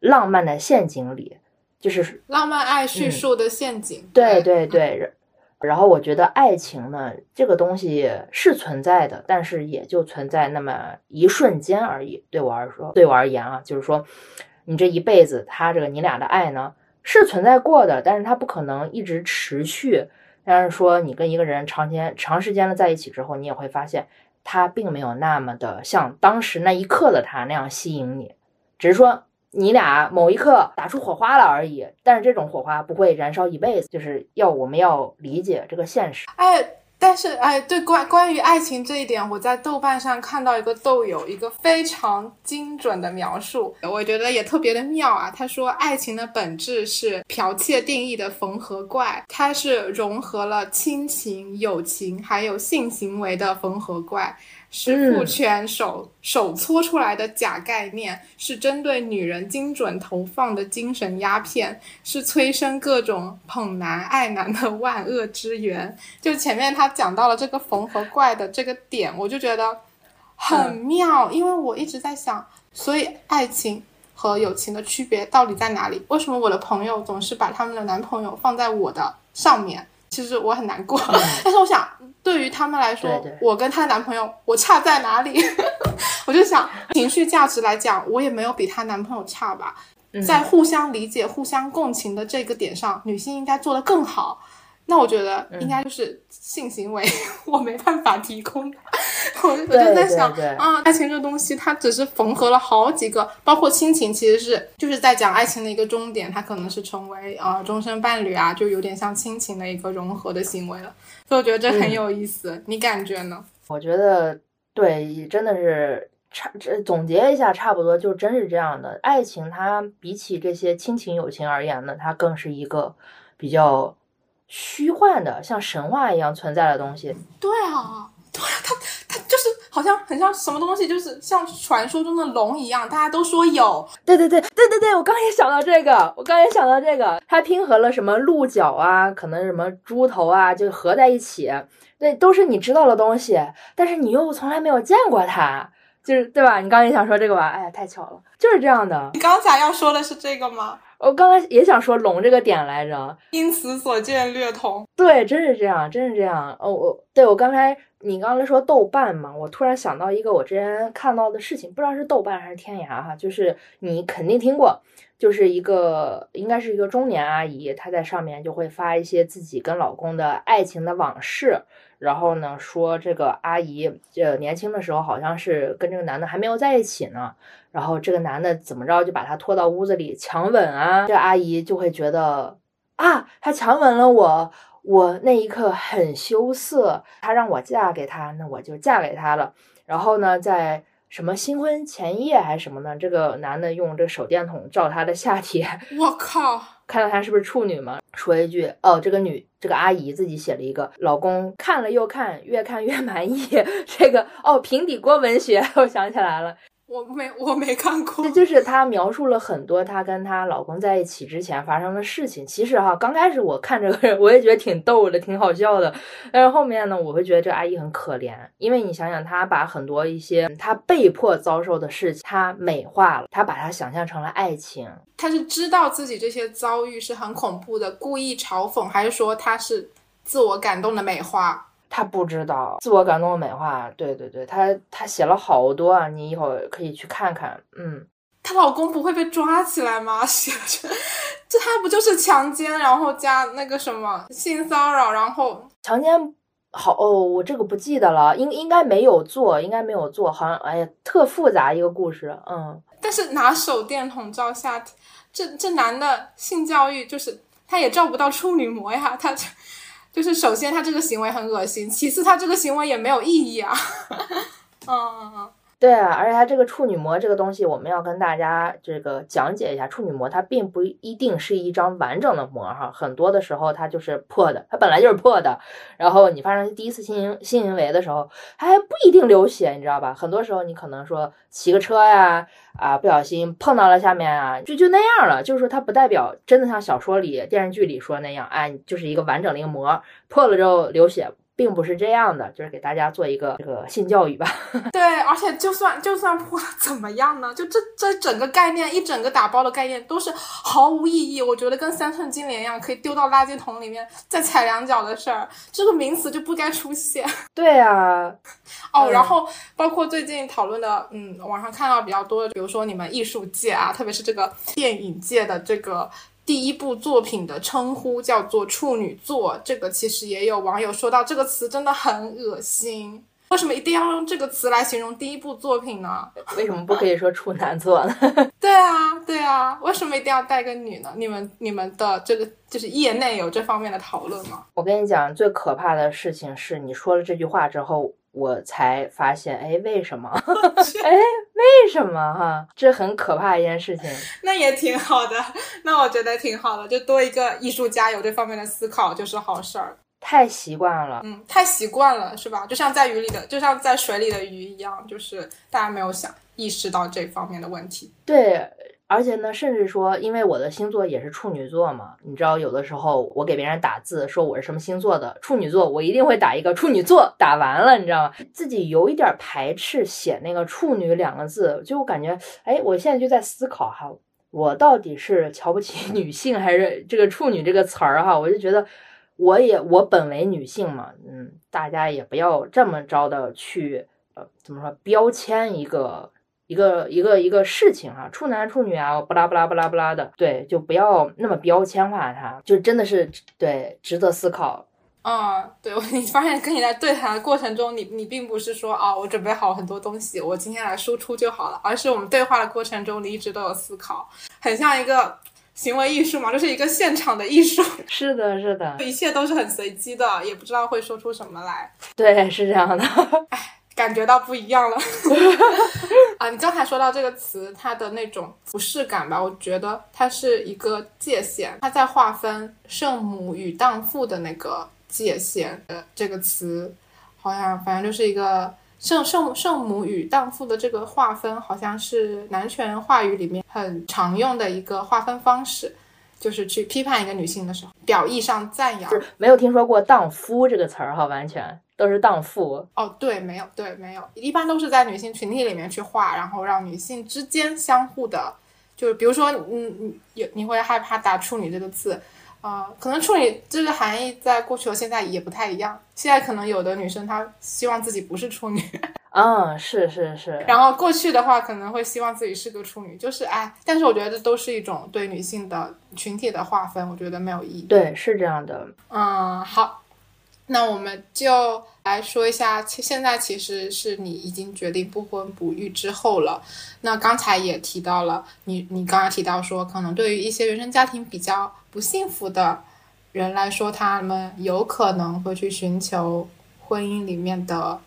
浪漫的陷阱里，就是浪漫爱叙述的陷阱。对对对。然后我觉得爱情呢，这个东西是存在的，但是也就存在那么一瞬间而已。对我而说，对我而言啊，就是说，你这一辈子，他这个你俩的爱呢是存在过的，但是它不可能一直持续。但是说你跟一个人长间长时间的在一起之后，你也会发现他并没有那么的像当时那一刻的他那样吸引你，只是说。你俩某一刻打出火花了而已，但是这种火花不会燃烧一辈子，就是要我们要理解这个现实。哎，但是哎，对关关于爱情这一点，我在豆瓣上看到一个豆友一个非常精准的描述，我觉得也特别的妙啊。他说，爱情的本质是剽窃定义的缝合怪，它是融合了亲情、友情还有性行为的缝合怪。是父权手手搓出来的假概念，是针对女人精准投放的精神鸦片，是催生各种捧男爱男的万恶之源。就前面他讲到了这个缝合怪的这个点，我就觉得很妙，因为我一直在想，所以爱情和友情的区别到底在哪里？为什么我的朋友总是把他们的男朋友放在我的上面？其实我很难过，但是我想，对于他们来说，我跟她男朋友，我差在哪里？我就想，情绪价值来讲，我也没有比她男朋友差吧。在互相理解、互相共情的这个点上，女性应该做得更好。那我觉得应该就是性行为，我没办法提供。我我就在想啊，爱情这东西，它只是缝合了好几个，包括亲情，其实是就是在讲爱情的一个终点，它可能是成为啊终身伴侣啊，就有点像亲情的一个融合的行为了。所以我觉得这很有意思，你感觉呢？我觉得对，真的是差这总结一下，差不多就真是这样的。爱情它比起这些亲情友情而言呢，它更是一个比较。虚幻的，像神话一样存在的东西。对啊，对啊，它它就是好像很像什么东西，就是像传说中的龙一样，大家都说有。对对对对对对，我刚也想到这个，我刚也想到这个，它拼合了什么鹿角啊，可能什么猪头啊，就合在一起。对，都是你知道的东西，但是你又从来没有见过它，就是对吧？你刚也想说这个吧？哎呀，太巧了，就是这样的。你刚才要说的是这个吗？我刚才也想说龙这个点来着，因此所见略同。对，真是这样，真是这样。哦，我对我刚才你刚才说豆瓣嘛，我突然想到一个我之前看到的事情，不知道是豆瓣还是天涯哈，就是你肯定听过，就是一个应该是一个中年阿姨，她在上面就会发一些自己跟老公的爱情的往事，然后呢说这个阿姨呃年轻的时候好像是跟这个男的还没有在一起呢。然后这个男的怎么着就把她拖到屋子里强吻啊？这阿姨就会觉得啊，他强吻了我，我那一刻很羞涩。他让我嫁给他，那我就嫁给他了。然后呢，在什么新婚前夜还是什么呢？这个男的用这个手电筒照她的下体，我靠，看到她是不是处女嘛？说一句哦，这个女这个阿姨自己写了一个，老公看了又看，越看越满意。这个哦，平底锅文学，我想起来了。我没我没看过，这 就是她描述了很多她跟她老公在一起之前发生的事情。其实哈，刚开始我看这个人，我也觉得挺逗的，挺好笑的。但是后面呢，我会觉得这阿姨很可怜，因为你想想，她把很多一些她被迫遭受的事情，她美化了，她把它想象成了爱情。她是知道自己这些遭遇是很恐怖的，故意嘲讽，还是说她是自我感动的美化？她不知道自我感动的美化，对对对，他他写了好多啊，你一会儿可以去看看。嗯，她老公不会被抓起来吗？写着这他不就是强奸，然后加那个什么性骚扰，然后强奸好哦，我这个不记得了，应应该没有做，应该没有做，好像哎呀，特复杂一个故事，嗯。但是拿手电筒照下体，这这男的性教育就是他也照不到处女膜呀，他这。就是首先他这个行为很恶心，其次他这个行为也没有意义啊。嗯。对啊，而且它这个处女膜这个东西，我们要跟大家这个讲解一下，处女膜它并不一定是一张完整的膜哈，很多的时候它就是破的，它本来就是破的。然后你发生第一次性行性行为的时候，它还不一定流血，你知道吧？很多时候你可能说骑个车呀，啊不小心碰到了下面啊，就就那样了。就是说它不代表真的像小说里、电视剧里说那样，哎，就是一个完整的一个膜破了之后流血。并不是这样的，就是给大家做一个这个性教育吧。对，而且就算就算破了 怎么样呢？就这这整个概念，一整个打包的概念都是毫无意义。我觉得跟三寸金莲一样，可以丢到垃圾桶里面再踩两脚的事儿，这个名词就不该出现。对啊，哦，然后包括最近讨论的，嗯，网上看到比较多的，比如说你们艺术界啊，特别是这个电影界的这个。第一部作品的称呼叫做处女座，这个其实也有网友说到这个词真的很恶心。为什么一定要用这个词来形容第一部作品呢？为什么不可以说处男座呢？对啊，对啊，为什么一定要带个女呢？你们你们的这个就是业内有这方面的讨论吗？我跟你讲，最可怕的事情是你说了这句话之后。我才发现，哎，为什么？哎，为什么？哈，这很可怕一件事情。那也挺好的，那我觉得挺好的，就多一个艺术家有这方面的思考就是好事儿。太习惯了，嗯，太习惯了，是吧？就像在鱼里的，就像在水里的鱼一样，就是大家没有想意识到这方面的问题。对。而且呢，甚至说，因为我的星座也是处女座嘛，你知道，有的时候我给别人打字说我是什么星座的，处女座，我一定会打一个处女座。打完了，你知道吗？自己有一点排斥写那个处女两个字，就感觉，哎，我现在就在思考哈，我到底是瞧不起 女性，还是这个处女这个词儿哈？我就觉得，我也我本为女性嘛，嗯，大家也不要这么着的去，呃，怎么说标签一个。一个一个一个事情哈，处男处女啊，不拉不拉不拉不拉的，对，就不要那么标签化它，就真的是对，值得思考。啊，对，你发现跟你在对谈的过程中，你你并不是说啊，我准备好很多东西，我今天来输出就好了，而是我们对话的过程中，你一直都有思考，很像一个行为艺术嘛，就是一个现场的艺术。是的，是的，一切都是很随机的，也不知道会说出什么来。对，是这样的。哎。感觉到不一样了 啊！你刚才说到这个词，它的那种不适感吧？我觉得它是一个界限，它在划分圣母与荡妇的那个界限的这个词，好像反正就是一个圣圣圣母与荡妇的这个划分，好像是男权话语里面很常用的一个划分方式，就是去批判一个女性的时候，表意上赞扬。没有听说过荡夫这个词儿哈，完全。都是荡妇哦，对，没有，对，没有，一般都是在女性群体里面去画，然后让女性之间相互的，就是比如说，嗯，你有你会害怕打处女这个字，啊，可能处女这个含义在过去和现在也不太一样，现在可能有的女生她希望自己不是处女，嗯，是是是，然后过去的话可能会希望自己是个处女，就是哎，但是我觉得这都是一种对女性的群体的划分，我觉得没有意义。对，是这样的。嗯，好。那我们就来说一下，现在其实是你已经决定不婚不育之后了。那刚才也提到了，你你刚刚提到说，可能对于一些原生家庭比较不幸福的人来说，他们有可能会去寻求婚姻里面的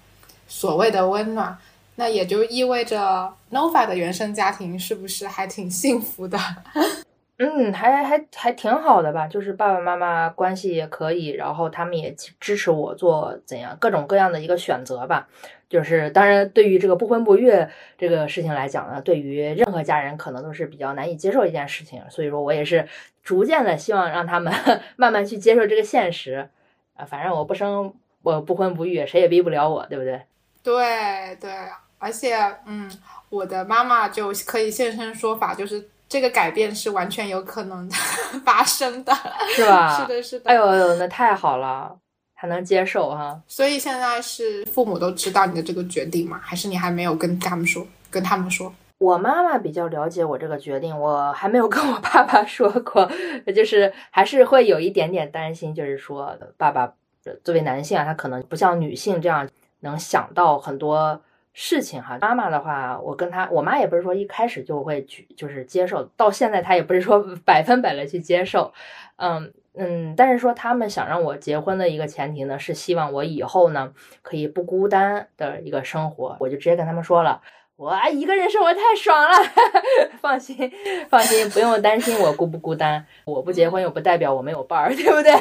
所谓的温暖。那也就意味着 Nova 的原生家庭是不是还挺幸福的？嗯，还还还挺好的吧，就是爸爸妈妈关系也可以，然后他们也支持我做怎样各种各样的一个选择吧。就是当然，对于这个不婚不育这个事情来讲呢，对于任何家人可能都是比较难以接受一件事情，所以说我也是逐渐的希望让他们 慢慢去接受这个现实。啊，反正我不生，我不婚不育，谁也逼不了我，对不对？对对，而且嗯，我的妈妈就可以现身说法，就是。这个改变是完全有可能 发生的，是吧？是的，是的。哎呦，那太好了，还能接受哈。所以现在是父母都知道你的这个决定吗？还是你还没有跟他们说？跟他们说？我妈妈比较了解我这个决定，我还没有跟我爸爸说过，就是还是会有一点点担心，就是说爸爸作为男性啊，他可能不像女性这样能想到很多。事情哈，妈妈的话，我跟她，我妈也不是说一开始就会去，就是接受，到现在她也不是说 百分百的去接受，嗯嗯，但是说他们想让我结婚的一个前提呢，是希望我以后呢可以不孤单的一个生活，我就直接跟他们说了，我一个人生活太爽了，放心放心，不用担心我孤不孤单，我不结婚又不代表我没有伴儿，对不对？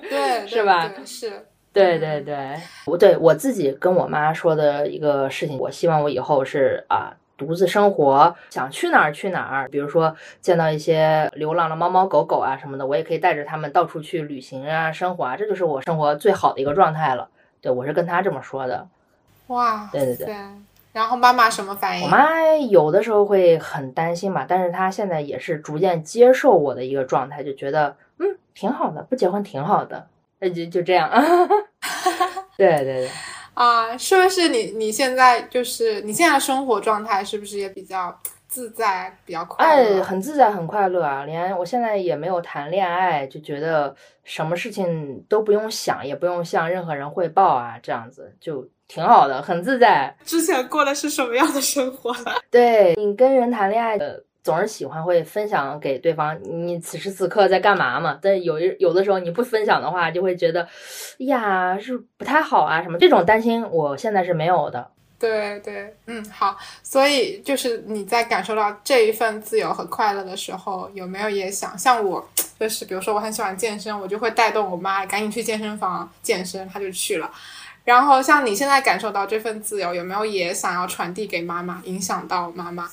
对，是吧？是。对对对，我对我自己跟我妈说的一个事情，我希望我以后是啊，独自生活，想去哪儿去哪儿。比如说见到一些流浪的猫猫狗狗啊什么的，我也可以带着他们到处去旅行啊，生活啊，这就是我生活最好的一个状态了。对我是跟他这么说的。哇，对对对。然后妈妈什么反应？我妈有的时候会很担心嘛，但是她现在也是逐渐接受我的一个状态，就觉得嗯挺好的，不结婚挺好的，那就就这样。对对对。啊，是不是你你现在就是你现在生活状态是不是也比较自在，比较快乐？哎，很自在，很快乐啊！连我现在也没有谈恋爱，就觉得什么事情都不用想，也不用向任何人汇报啊，这样子就。挺好的，很自在。之前过的是什么样的生活？对你跟人谈恋爱，的，总是喜欢会分享给对方，你此时此刻在干嘛嘛？但有一有的时候你不分享的话，就会觉得，呀，是不太好啊什么？这种担心我现在是没有的。对对，嗯，好。所以就是你在感受到这一份自由和快乐的时候，有没有也想像我，就是比如说我很喜欢健身，我就会带动我妈赶紧去健身房健身，她就去了。然后像你现在感受到这份自由，有没有也想要传递给妈妈，影响到妈妈？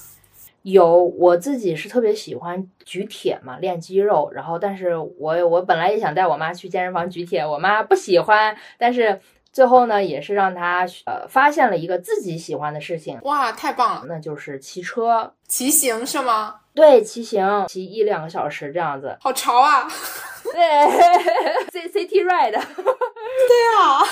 有，我自己是特别喜欢举铁嘛，练肌肉。然后，但是我我本来也想带我妈去健身房举铁，我妈不喜欢。但是最后呢，也是让她呃发现了一个自己喜欢的事情。哇，太棒了！那就是骑车、骑行是吗？对，骑行，骑一两个小时这样子。好潮啊！对，C C T ride。对啊，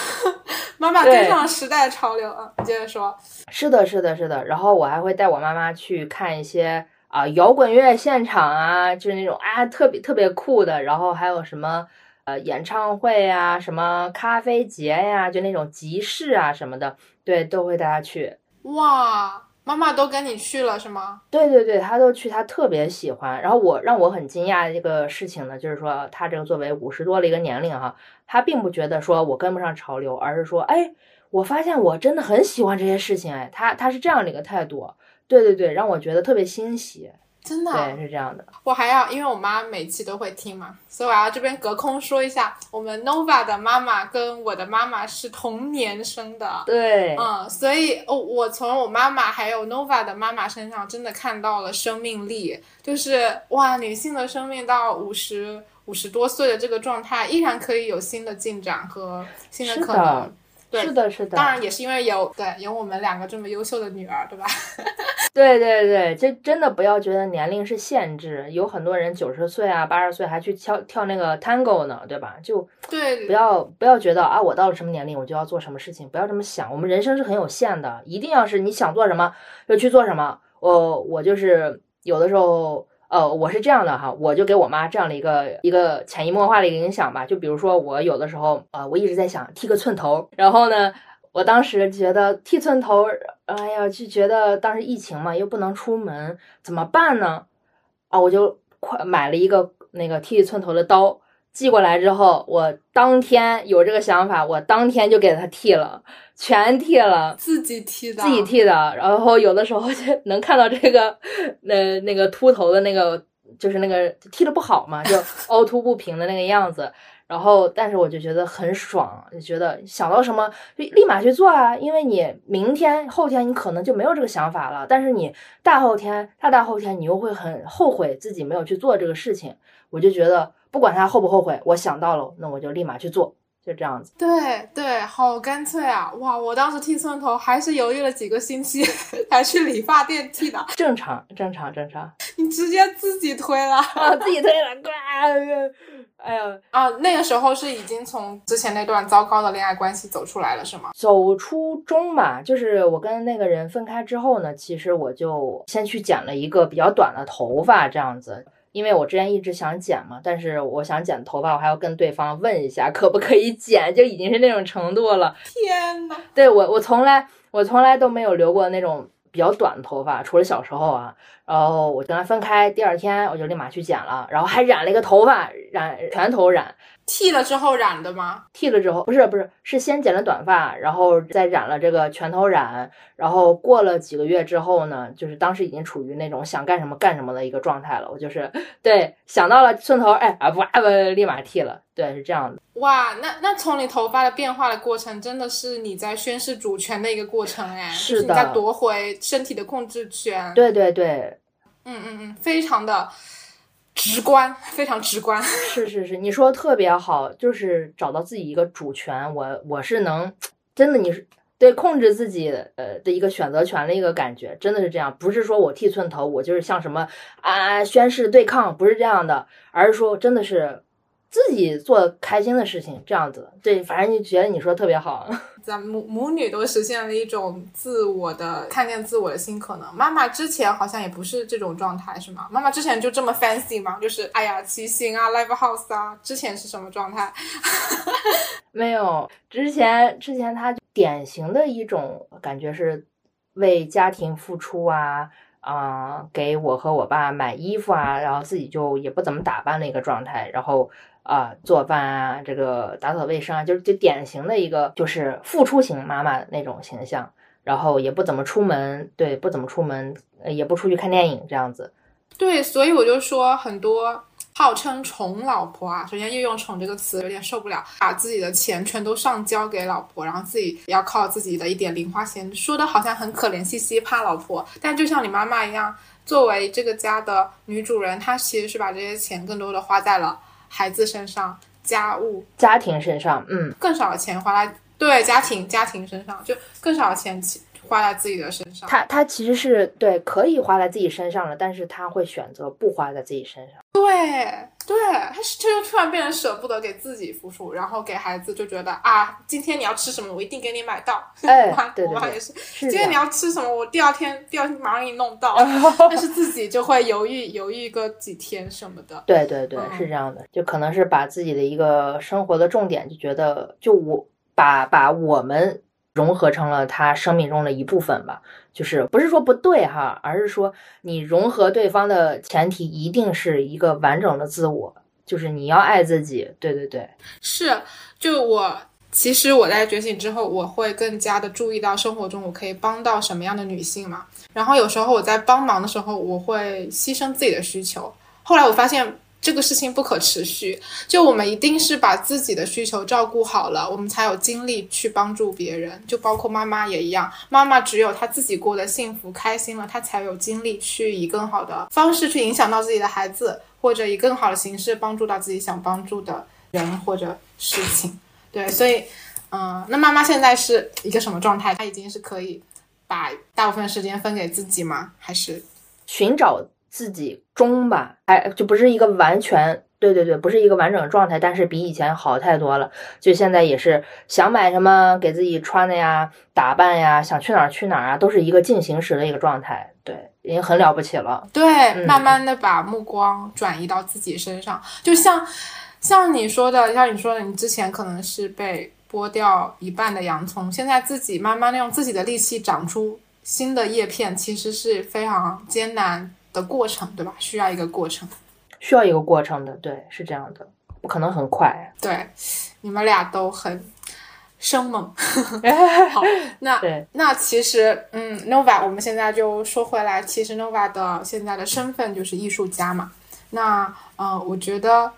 妈妈跟上时代潮流啊！接着说，是的，是的，是的。然后我还会带我妈妈去看一些啊摇滚乐现场啊，就是那种啊特别特别酷的。然后还有什么呃演唱会啊，什么咖啡节呀，就那种集市啊什么的，对，都会带她去。哇！妈妈都跟你去了是吗？对对对，她都去，她特别喜欢。然后我让我很惊讶的一个事情呢，就是说他这个作为五十多的一个年龄哈，他并不觉得说我跟不上潮流，而是说，哎，我发现我真的很喜欢这些事情，哎，他他是这样的一个态度。对对对，让我觉得特别欣喜。真的，对，是这样的。我还要，因为我妈每期都会听嘛，所以我要这边隔空说一下，我们 Nova 的妈妈跟我的妈妈是同年生的。对，嗯，所以哦，我从我妈妈还有 Nova 的妈妈身上真的看到了生命力，就是哇，女性的生命到五十五十多岁的这个状态，依然可以有新的进展和新的可能。是的，是的，当然也是因为有对有我们两个这么优秀的女儿，对吧？对对对，就真的不要觉得年龄是限制，有很多人九十岁啊、八十岁还去跳跳那个 tango 呢，对吧？就对，不要不要觉得啊，我到了什么年龄我就要做什么事情，不要这么想。我们人生是很有限的，一定要是你想做什么就去做什么。我我就是有的时候。呃，我是这样的哈，我就给我妈这样的一个一个潜移默化的一个影响吧。就比如说，我有的时候，呃，我一直在想剃个寸头，然后呢，我当时觉得剃寸头，哎呀，就觉得当时疫情嘛，又不能出门，怎么办呢？啊，我就快买了一个那个剃寸头的刀。寄过来之后，我当天有这个想法，我当天就给他剃了，全剃了，自己剃的，自己剃的。然后有的时候就 能看到这个，那那个秃头的那个，就是那个剃的不好嘛，就凹凸不平的那个样子。然后，但是我就觉得很爽，就觉得想到什么就立马去做啊，因为你明天、后天你可能就没有这个想法了，但是你大后天、大大后天你又会很后悔自己没有去做这个事情。我就觉得。不管他后不后悔，我想到了，那我就立马去做，就这样子。对对，好干脆啊！哇，我当时剃寸头还是犹豫了几个星期 才去理发店剃的。正常，正常，正常。你直接自己推了，自己推了，呱！哎呀啊，那个时候是已经从之前那段糟糕的恋爱关系走出来了，是吗？走初中嘛，就是我跟那个人分开之后呢，其实我就先去剪了一个比较短的头发，这样子。因为我之前一直想剪嘛，但是我想剪头发，我还要跟对方问一下可不可以剪，就已经是那种程度了。天呐，对我，我从来我从来都没有留过那种比较短的头发，除了小时候啊。然后我跟他分开，第二天我就立马去剪了，然后还染了一个头发，染全头染。剃了之后染的吗？剃了之后不是不是是先剪了短发，然后再染了这个全头染，然后过了几个月之后呢，就是当时已经处于那种想干什么干什么的一个状态了。我就是对想到了寸头，哎啊不啊不，立马剃了。对，是这样的。哇，那那从你头发的变化的过程，真的是你在宣示主权的一个过程哎，是的，在夺回身体的控制权。对对对，嗯嗯嗯，非常的。直观，非常直观。是是是，你说的特别好，就是找到自己一个主权。我我是能，真的，你是对控制自己呃的一个选择权的一个感觉，真的是这样。不是说我剃寸头，我就是像什么啊宣誓对抗，不是这样的，而是说真的是。自己做开心的事情，这样子，对，反正就觉得你说的特别好。咱母母女都实现了一种自我的看见自我的新可能。妈妈之前好像也不是这种状态，是吗？妈妈之前就这么 fancy 吗？就是哎呀，骑行啊，live house 啊，之前是什么状态？没有，之前之前她典型的一种感觉是为家庭付出啊。啊，给我和我爸买衣服啊，然后自己就也不怎么打扮的一个状态，然后啊做饭啊，这个打扫卫生啊，就是就典型的一个就是付出型妈妈那种形象，然后也不怎么出门，对，不怎么出门，也不出去看电影这样子。对，所以我就说很多。号称宠老婆啊，首先又用“宠”这个词，有点受不了，把自己的钱全都上交给老婆，然后自己要靠自己的一点零花钱，说的好像很可怜兮兮，怕老婆。但就像你妈妈一样，作为这个家的女主人，她其实是把这些钱更多的花在了孩子身上、家务、家庭身上，嗯，更少的钱花在对家庭、家庭身上，就更少的钱花在自己的身上。他他其实是对可以花在自己身上了，但是他会选择不花在自己身上。对对，他他就突然变得舍不得给自己付出，然后给孩子就觉得啊，今天你要吃什么，我一定给你买到。哎，对对对，也是。今天你要吃什么，我第二天第二天马上给你弄到。但是自己就会犹豫犹豫个几天什么的。对对对，是这样的，就可能是把自己的一个生活的重点，就觉得就我把把我们。融合成了他生命中的一部分吧，就是不是说不对哈，而是说你融合对方的前提一定是一个完整的自我，就是你要爱自己。对对对，是。就我其实我在觉醒之后，我会更加的注意到生活中我可以帮到什么样的女性嘛。然后有时候我在帮忙的时候，我会牺牲自己的需求。后来我发现。这个事情不可持续，就我们一定是把自己的需求照顾好了，我们才有精力去帮助别人。就包括妈妈也一样，妈妈只有她自己过得幸福开心了，她才有精力去以更好的方式去影响到自己的孩子，或者以更好的形式帮助到自己想帮助的人或者事情。对，所以，嗯，那妈妈现在是一个什么状态？她已经是可以把大部分时间分给自己吗？还是寻找？自己中吧，哎，就不是一个完全，对对对，不是一个完整的状态，但是比以前好太多了。就现在也是想买什么给自己穿的呀，打扮呀，想去哪儿去哪儿啊，都是一个进行时的一个状态。对，已经很了不起了。对，慢慢的把目光转移到自己身上，就像像你说的，像你说的，你之前可能是被剥掉一半的洋葱，现在自己慢慢的用自己的力气长出新的叶片，其实是非常艰难。的过程，对吧？需要一个过程，需要一个过程的，对，是这样的，不可能很快。对，你们俩都很生猛。好，那 那其实，嗯，Nova，我们现在就说回来，其实 Nova 的现在的身份就是艺术家嘛。那，嗯，我觉得，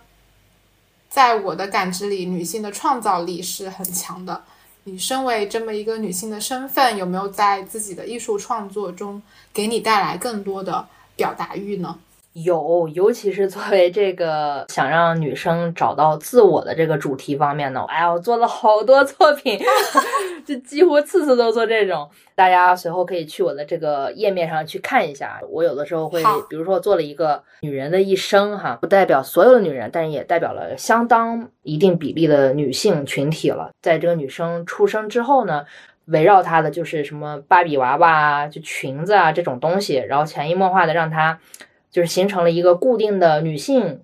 在我的感知里，女性的创造力是很强的。你身为这么一个女性的身份，有没有在自己的艺术创作中给你带来更多的？表达欲呢？有，尤其是作为这个想让女生找到自我的这个主题方面呢，哎呀，我做了好多作品，就几乎次次都做这种。大家随后可以去我的这个页面上去看一下。我有的时候会，比如说做了一个女人的一生，哈，不代表所有的女人，但是也代表了相当一定比例的女性群体了。在这个女生出生之后呢？围绕她的就是什么芭比娃娃啊，就裙子啊这种东西，然后潜移默化的让她就是形成了一个固定的女性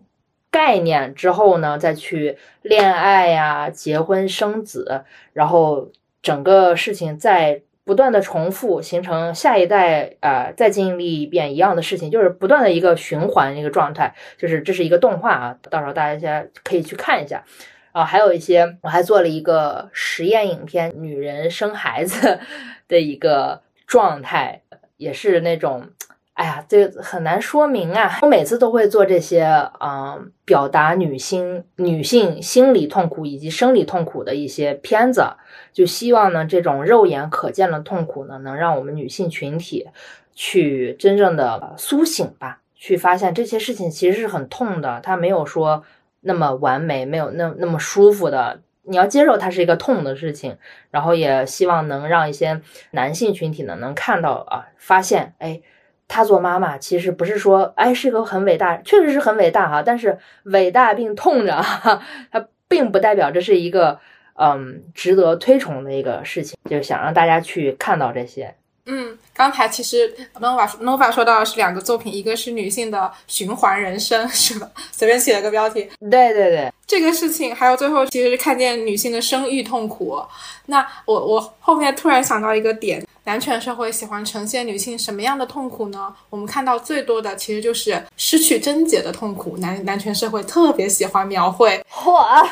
概念之后呢，再去恋爱呀、结婚生子，然后整个事情再不断的重复，形成下一代呃再经历一遍一样的事情，就是不断的一个循环一个状态。就是这是一个动画啊，到时候大家可以去看一下。啊，还有一些我还做了一个实验影片，女人生孩子的一个状态，也是那种。哎呀，这很难说明啊！我每次都会做这些，嗯，表达女性女性心理痛苦以及生理痛苦的一些片子，就希望呢，这种肉眼可见的痛苦呢，能让我们女性群体去真正的苏醒吧，去发现这些事情其实是很痛的，它没有说那么完美，没有那那么舒服的，你要接受它是一个痛的事情，然后也希望能让一些男性群体呢，能看到啊，发现，哎。她做妈妈其实不是说，哎，是个很伟大，确实是很伟大哈。但是伟大并痛着，它并不代表这是一个嗯值得推崇的一个事情。就是想让大家去看到这些。嗯，刚才其实 Nova Nova 说到的是两个作品，一个是女性的循环人生，是吧？随便起了个标题。对对对，这个事情还有最后其实是看见女性的生育痛苦。那我我后面突然想到一个点，男权社会喜欢呈现女性什么样的痛苦呢？我们看到最多的其实就是失去贞洁的痛苦，男男权社会特别喜欢描绘。嚯，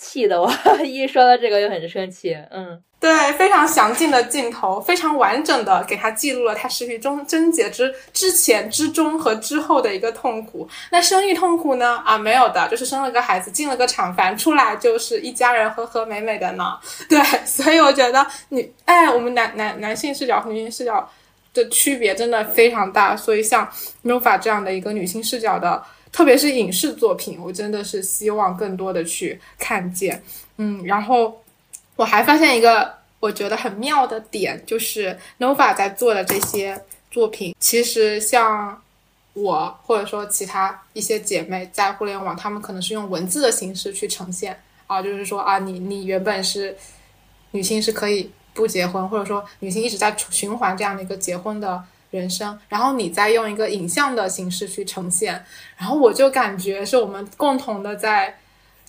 气得我 一说到这个就很生气。嗯。对，非常详尽的镜头，非常完整的给他记录了他失去中贞洁之之前、之中和之后的一个痛苦。那生育痛苦呢？啊，没有的，就是生了个孩子，进了个厂房，出来就是一家人和和美美的呢。对，所以我觉得你，哎，我们男男男性视角和女性视角的区别真的非常大。所以像 Nova 这样的一个女性视角的，特别是影视作品，我真的是希望更多的去看见。嗯，然后。我还发现一个我觉得很妙的点，就是 Nova 在做的这些作品，其实像我或者说其他一些姐妹在互联网，她们可能是用文字的形式去呈现啊，就是说啊，你你原本是女性是可以不结婚，或者说女性一直在循环这样的一个结婚的人生，然后你再用一个影像的形式去呈现，然后我就感觉是我们共同的在。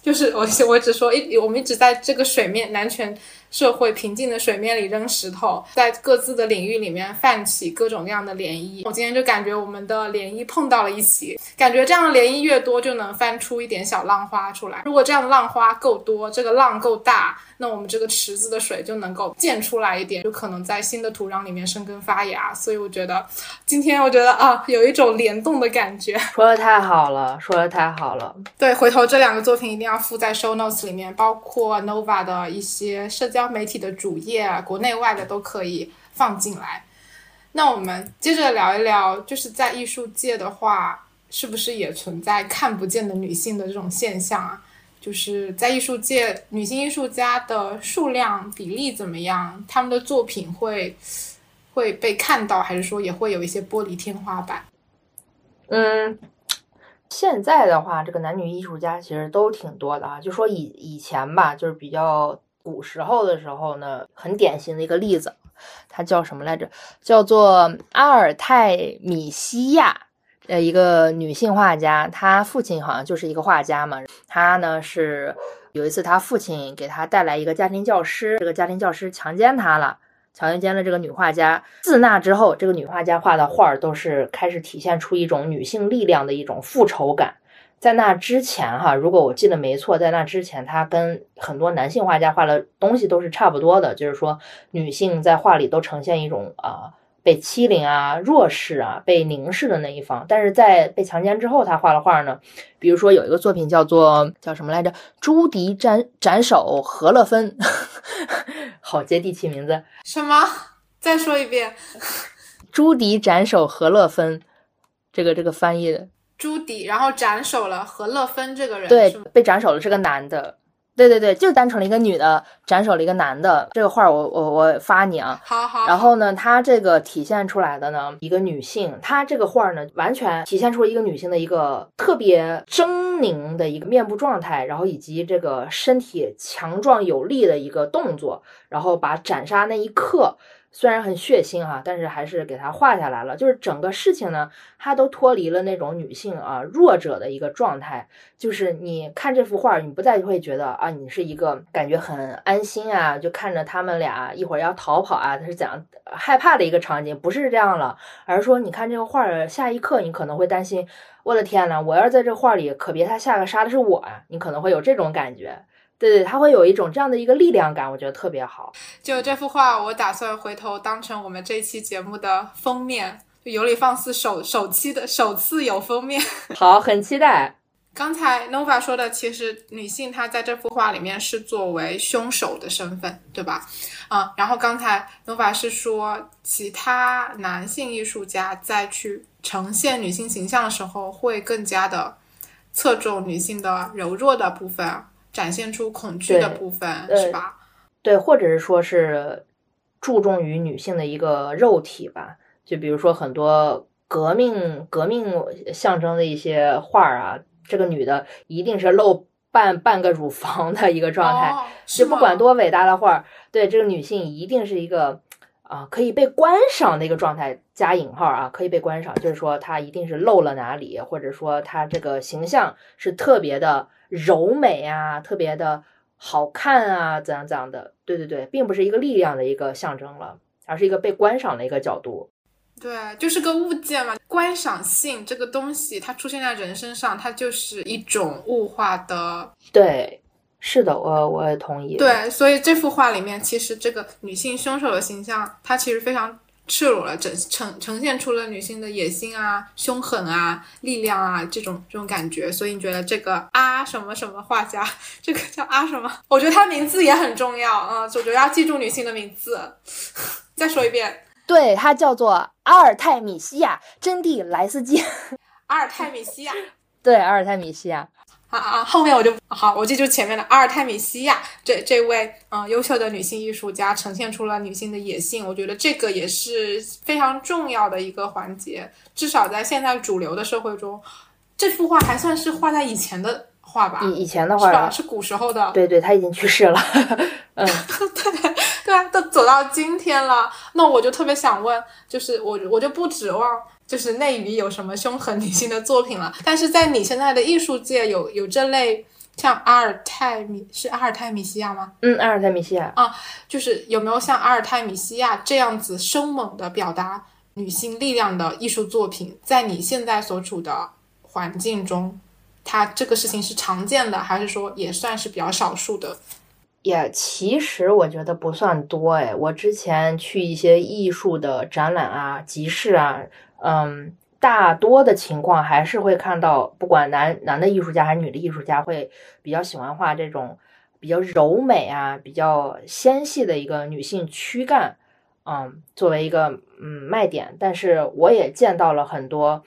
就是我，我只说一，我们一直在这个水面男权社会平静的水面里扔石头，在各自的领域里面泛起各种各样的涟漪。我今天就感觉我们的涟漪碰到了一起，感觉这样的涟漪越多，就能翻出一点小浪花出来。如果这样的浪花够多，这个浪够大。那我们这个池子的水就能够溅出来一点，就可能在新的土壤里面生根发芽。所以我觉得今天我觉得啊，有一种联动的感觉。说的太好了，说的太好了。对，回头这两个作品一定要附在 show notes 里面，包括 Nova 的一些社交媒体的主页啊，国内外的都可以放进来。那我们接着聊一聊，就是在艺术界的话，是不是也存在看不见的女性的这种现象啊？就是在艺术界，女性艺术家的数量比例怎么样？他们的作品会会被看到，还是说也会有一些玻璃天花板？嗯，现在的话，这个男女艺术家其实都挺多的啊。就说以以前吧，就是比较古时候的时候呢，很典型的一个例子，他叫什么来着？叫做阿尔泰米西亚。呃，一个女性画家，她父亲好像就是一个画家嘛。她呢是有一次，她父亲给她带来一个家庭教师，这个家庭教师强奸她了，强奸了这个女画家。自那之后，这个女画家画的画都是开始体现出一种女性力量的一种复仇感。在那之前，哈，如果我记得没错，在那之前，他跟很多男性画家画的东西都是差不多的，就是说女性在画里都呈现一种啊。被欺凌啊，弱势啊，被凝视的那一方。但是在被强奸之后，他画了画呢。比如说有一个作品叫做叫什么来着？朱迪斩斩首何乐芬，好接地气名字。什么？再说一遍。朱迪斩首何乐芬，这个这个翻译的。朱迪，然后斩首了何乐芬这个人。对，被斩首了是个男的。对对对，就单纯了一个女的斩首了一个男的，这个画我我我发你啊。好好。然后呢，它这个体现出来的呢，一个女性，她这个画呢，完全体现出了一个女性的一个特别狰狞的一个面部状态，然后以及这个身体强壮有力的一个动作，然后把斩杀那一刻虽然很血腥哈，但是还是给它画下来了。就是整个事情呢，它都脱离了那种女性啊弱者的一个状态。就是你看这幅画，你不再会觉得啊，你是一个感觉很安心啊，就看着他们俩一会儿要逃跑啊，他是怎样害怕的一个场景，不是这样了，而是说你看这个画，下一刻你可能会担心，我的天呐，我要是在这画里，可别他下个杀的是我啊，你可能会有这种感觉。对对，他会有一种这样的一个力量感，我觉得特别好。就这幅画，我打算回头当成我们这期节目的封面，就有理放肆首首期的首次有封面。好，很期待。刚才 Nova 说的，其实女性她在这幅画里面是作为凶手的身份，对吧？嗯，然后刚才 Nova 是说，其他男性艺术家在去呈现女性形象的时候，会更加的侧重女性的柔弱的部分。展现出恐惧的部分是吧？对，或者是说是注重于女性的一个肉体吧。就比如说很多革命革命象征的一些画儿啊，这个女的一定是露半半个乳房的一个状态。就不管多伟大的画儿，对这个女性一定是一个啊可以被观赏的一个状态，加引号啊，可以被观赏，就是说它一定是露了哪里，或者说它这个形象是特别的。柔美啊，特别的好看啊，怎样怎样的？对对对，并不是一个力量的一个象征了，而是一个被观赏的一个角度。对，就是个物件嘛，观赏性这个东西，它出现在人身上，它就是一种物化的。对，是的，我我也同意。对，所以这幅画里面，其实这个女性凶手的形象，她其实非常。赤裸了，呈呈呈现出了女性的野心啊、凶狠啊、力量啊这种这种感觉。所以你觉得这个啊什么什么画家，这个叫啊什么？我觉得他名字也很重要啊，我觉得要记住女性的名字。再说一遍，对，他叫做阿尔泰米西亚·真蒂莱斯基。阿尔泰米西亚，对，阿尔泰米西亚。啊啊！后面我就好，我记住前面的阿尔泰米西亚这这位嗯优秀的女性艺术家，呈现出了女性的野性。我觉得这个也是非常重要的一个环节。至少在现在主流的社会中，这幅画还算是画在以前的画吧？以以前的画是古时候的。对对，他已经去世了。嗯，对对啊，都走到今天了。那我就特别想问，就是我我就不指望。就是内娱有什么凶狠女性的作品了，但是在你现在的艺术界有有这类像阿尔泰米是阿尔泰米西亚吗？嗯，阿尔泰米西亚啊，就是有没有像阿尔泰米西亚这样子生猛的表达女性力量的艺术作品，在你现在所处的环境中，它这个事情是常见的，还是说也算是比较少数的？也其实我觉得不算多哎，我之前去一些艺术的展览啊、集市啊。嗯，大多的情况还是会看到，不管男男的艺术家还是女的艺术家，会比较喜欢画这种比较柔美啊、比较纤细的一个女性躯干，嗯，作为一个嗯卖点。但是我也见到了很多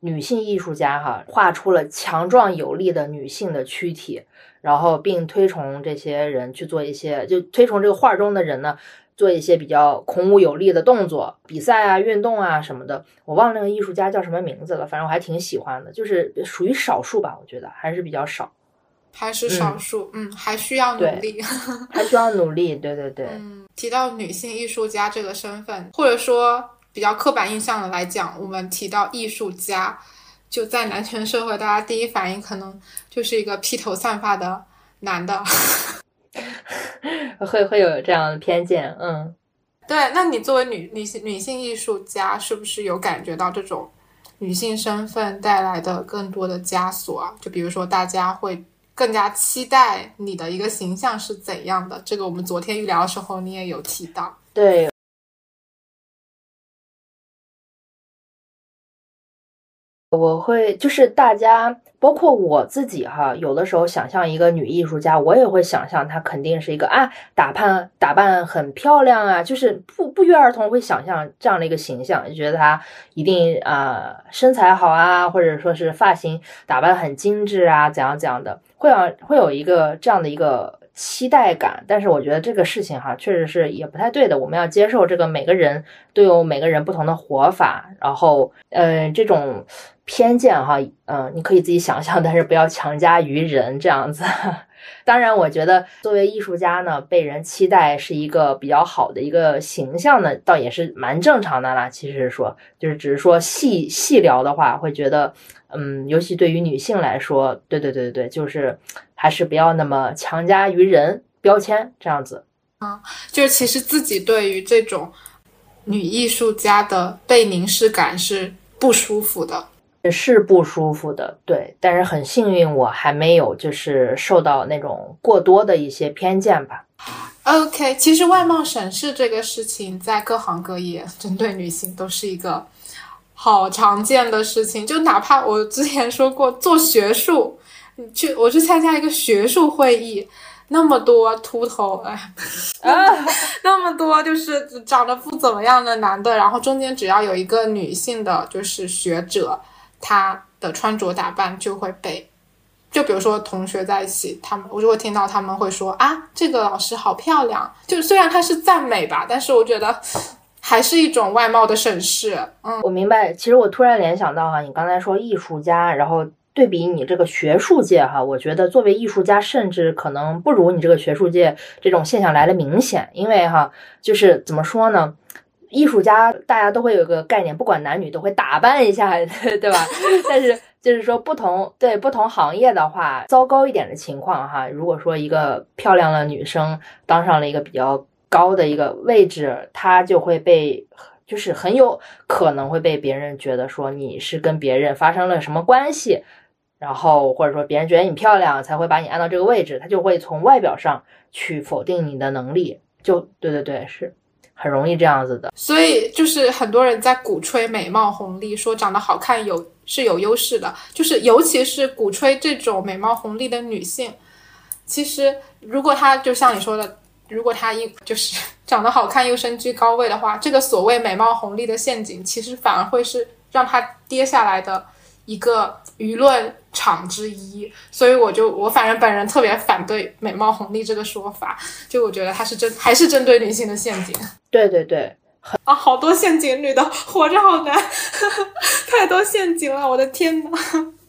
女性艺术家哈，画出了强壮有力的女性的躯体，然后并推崇这些人去做一些，就推崇这个画中的人呢。做一些比较孔武有力的动作，比赛啊、运动啊什么的，我忘了那个艺术家叫什么名字了。反正我还挺喜欢的，就是属于少数吧，我觉得还是比较少，还是少数，嗯，还需要努力，还需要努力，对对对。嗯，提到女性艺术家这个身份，或者说比较刻板印象的来讲，我们提到艺术家，就在男权社会，大家第一反应可能就是一个披头散发的男的。会会有这样的偏见，嗯，对。那你作为女女性女性艺术家，是不是有感觉到这种女性身份带来的更多的枷锁啊？就比如说，大家会更加期待你的一个形象是怎样的？这个我们昨天预聊的时候你也有提到，对。我会就是大家，包括我自己哈，有的时候想象一个女艺术家，我也会想象她肯定是一个啊，打扮打扮很漂亮啊，就是不不约而同会想象这样的一个形象，就觉得她一定啊身材好啊，或者说是发型打扮很精致啊，怎样怎样的，会有会有一个这样的一个。期待感，但是我觉得这个事情哈，确实是也不太对的。我们要接受这个每个人都有每个人不同的活法，然后，嗯，这种偏见哈，嗯，你可以自己想象，但是不要强加于人这样子。当然，我觉得作为艺术家呢，被人期待是一个比较好的一个形象呢，倒也是蛮正常的啦。其实说，就是只是说细细聊的话，会觉得，嗯，尤其对于女性来说，对对对对对，就是还是不要那么强加于人标签这样子。啊，就是其实自己对于这种女艺术家的被凝视感是不舒服的。是不舒服的，对，但是很幸运，我还没有就是受到那种过多的一些偏见吧。OK，其实外貌审视这个事情，在各行各业针对女性都是一个好常见的事情。就哪怕我之前说过做学术，你去我去参加一个学术会议，那么多秃头，哎，那么多就是长得不怎么样的男的，然后中间只要有一个女性的，就是学者。他的穿着打扮就会被，就比如说同学在一起，他们我就会听到他们会说啊，这个老师好漂亮。就虽然他是赞美吧，但是我觉得还是一种外貌的审视。嗯，我明白。其实我突然联想到哈，你刚才说艺术家，然后对比你这个学术界哈，我觉得作为艺术家，甚至可能不如你这个学术界这种现象来的明显。因为哈，就是怎么说呢？艺术家大家都会有一个概念，不管男女都会打扮一下，对吧？但是就是说不同对不同行业的话，糟糕一点的情况哈，如果说一个漂亮的女生当上了一个比较高的一个位置，她就会被就是很有可能会被别人觉得说你是跟别人发生了什么关系，然后或者说别人觉得你漂亮才会把你按到这个位置，他就会从外表上去否定你的能力，就对对对是。很容易这样子的，所以就是很多人在鼓吹美貌红利，说长得好看有是有优势的，就是尤其是鼓吹这种美貌红利的女性，其实如果她就像你说的，如果她因就是 长得好看又身居高位的话，这个所谓美貌红利的陷阱，其实反而会是让她跌下来的一个舆论。场之一，所以我就我反正本人特别反对美貌红利这个说法，就我觉得它是针还是针对女性的陷阱。对对对，啊，好多陷阱，女的活着好难，太多陷阱了，我的天呐。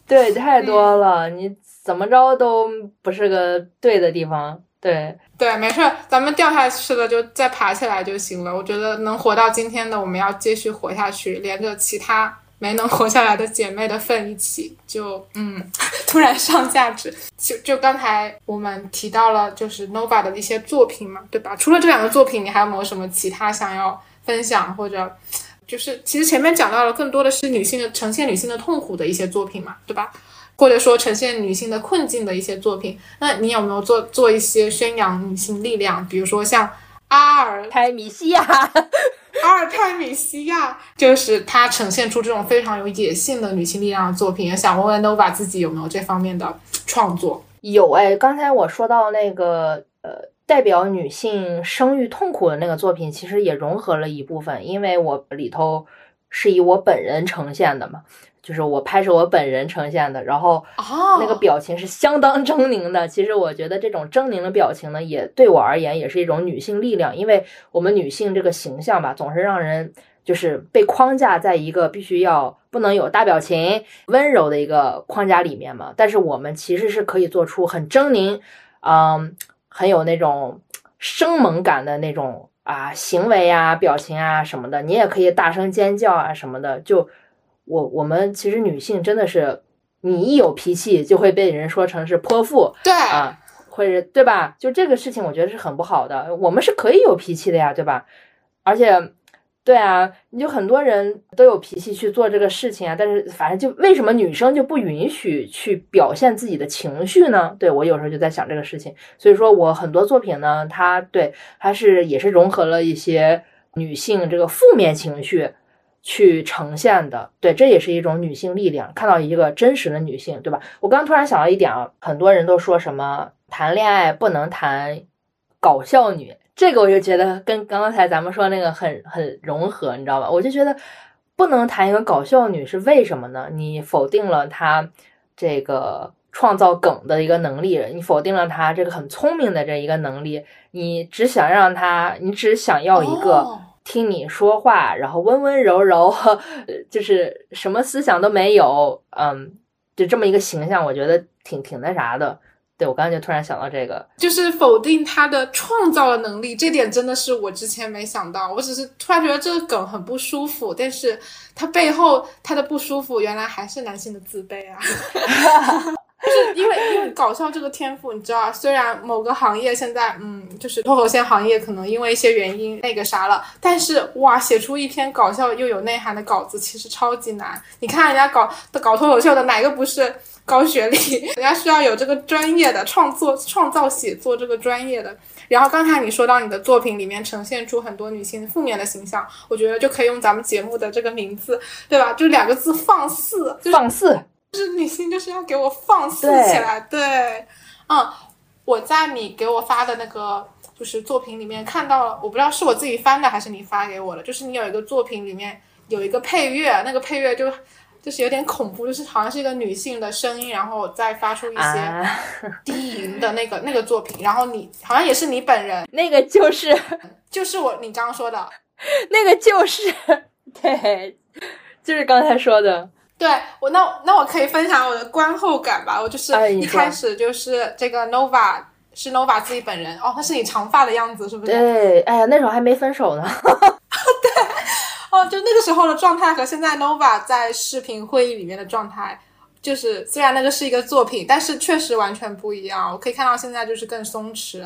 对，太多了，你怎么着都不是个对的地方。对对，没事，咱们掉下去了就再爬起来就行了。我觉得能活到今天的，我们要继续活下去，连着其他。没能活下来的姐妹的份一起，就嗯，突然上价值。就就刚才我们提到了，就是 Nova 的一些作品嘛，对吧？除了这两个作品，你还有没有什么其他想要分享，或者就是其实前面讲到了更多的是女性的呈现女性的痛苦的一些作品嘛，对吧？或者说呈现女性的困境的一些作品，那你有没有做做一些宣扬女性力量，比如说像阿尔泰米西亚？阿尔泰米西亚就是他呈现出这种非常有野性的女性力量的作品，也想问问 Nova 自己有没有这方面的创作？有哎，刚才我说到那个呃，代表女性生育痛苦的那个作品，其实也融合了一部分，因为我里头是以我本人呈现的嘛。就是我拍摄我本人呈现的，然后那个表情是相当狰狞的。其实我觉得这种狰狞的表情呢，也对我而言也是一种女性力量，因为我们女性这个形象吧，总是让人就是被框架在一个必须要不能有大表情、温柔的一个框架里面嘛。但是我们其实是可以做出很狰狞，嗯，很有那种生猛感的那种啊行为啊、表情啊什么的。你也可以大声尖叫啊什么的，就。我我们其实女性真的是，你一有脾气就会被人说成是泼妇，对啊，或者对吧？就这个事情，我觉得是很不好的。我们是可以有脾气的呀，对吧？而且，对啊，你就很多人都有脾气去做这个事情啊。但是，反正就为什么女生就不允许去表现自己的情绪呢？对我有时候就在想这个事情。所以说我很多作品呢，它对它是也是融合了一些女性这个负面情绪。去呈现的，对，这也是一种女性力量。看到一个真实的女性，对吧？我刚突然想到一点啊，很多人都说什么谈恋爱不能谈搞笑女，这个我就觉得跟刚才咱们说那个很很融合，你知道吧？我就觉得不能谈一个搞笑女是为什么呢？你否定了她这个创造梗的一个能力，你否定了她这个很聪明的这一个能力，你只想让她，你只想要一个。听你说话，然后温温柔柔，就是什么思想都没有，嗯，就这么一个形象，我觉得挺挺那啥的。对我刚才就突然想到这个，就是否定他的创造的能力，这点真的是我之前没想到。我只是突然觉得这个梗很不舒服，但是他背后他的不舒服，原来还是男性的自卑啊。就是因为因为搞笑这个天赋，你知道，虽然某个行业现在嗯，就是脱口秀行业可能因为一些原因那个啥了，但是哇，写出一篇搞笑又有内涵的稿子其实超级难。你看人家搞搞脱口秀的哪个不是？高学历，人家需要有这个专业的创作、创造写作这个专业的。然后刚才你说到你的作品里面呈现出很多女性负面的形象，我觉得就可以用咱们节目的这个名字，对吧？就两个字：放肆。放肆，就是女性就是要给我放肆起来。对，嗯，我在你给我发的那个就是作品里面看到了，我不知道是我自己翻的还是你发给我的，就是你有一个作品里面有一个配乐，那个配乐就。就是有点恐怖，就是好像是一个女性的声音，然后再发出一些低吟的那个那个作品，然后你好像也是你本人，那个就是就是我你刚刚说的，那个就是对，就是刚才说的，对我那那我可以分享我的观后感吧，我就是一开始就是这个 Nova 是 Nova 自己本人哦，他是你长发的样子是不是？对，哎呀，那时候还没分手呢，对。哦，就那个时候的状态和现在 Nova 在视频会议里面的状态，就是虽然那个是一个作品，但是确实完全不一样。我可以看到现在就是更松弛，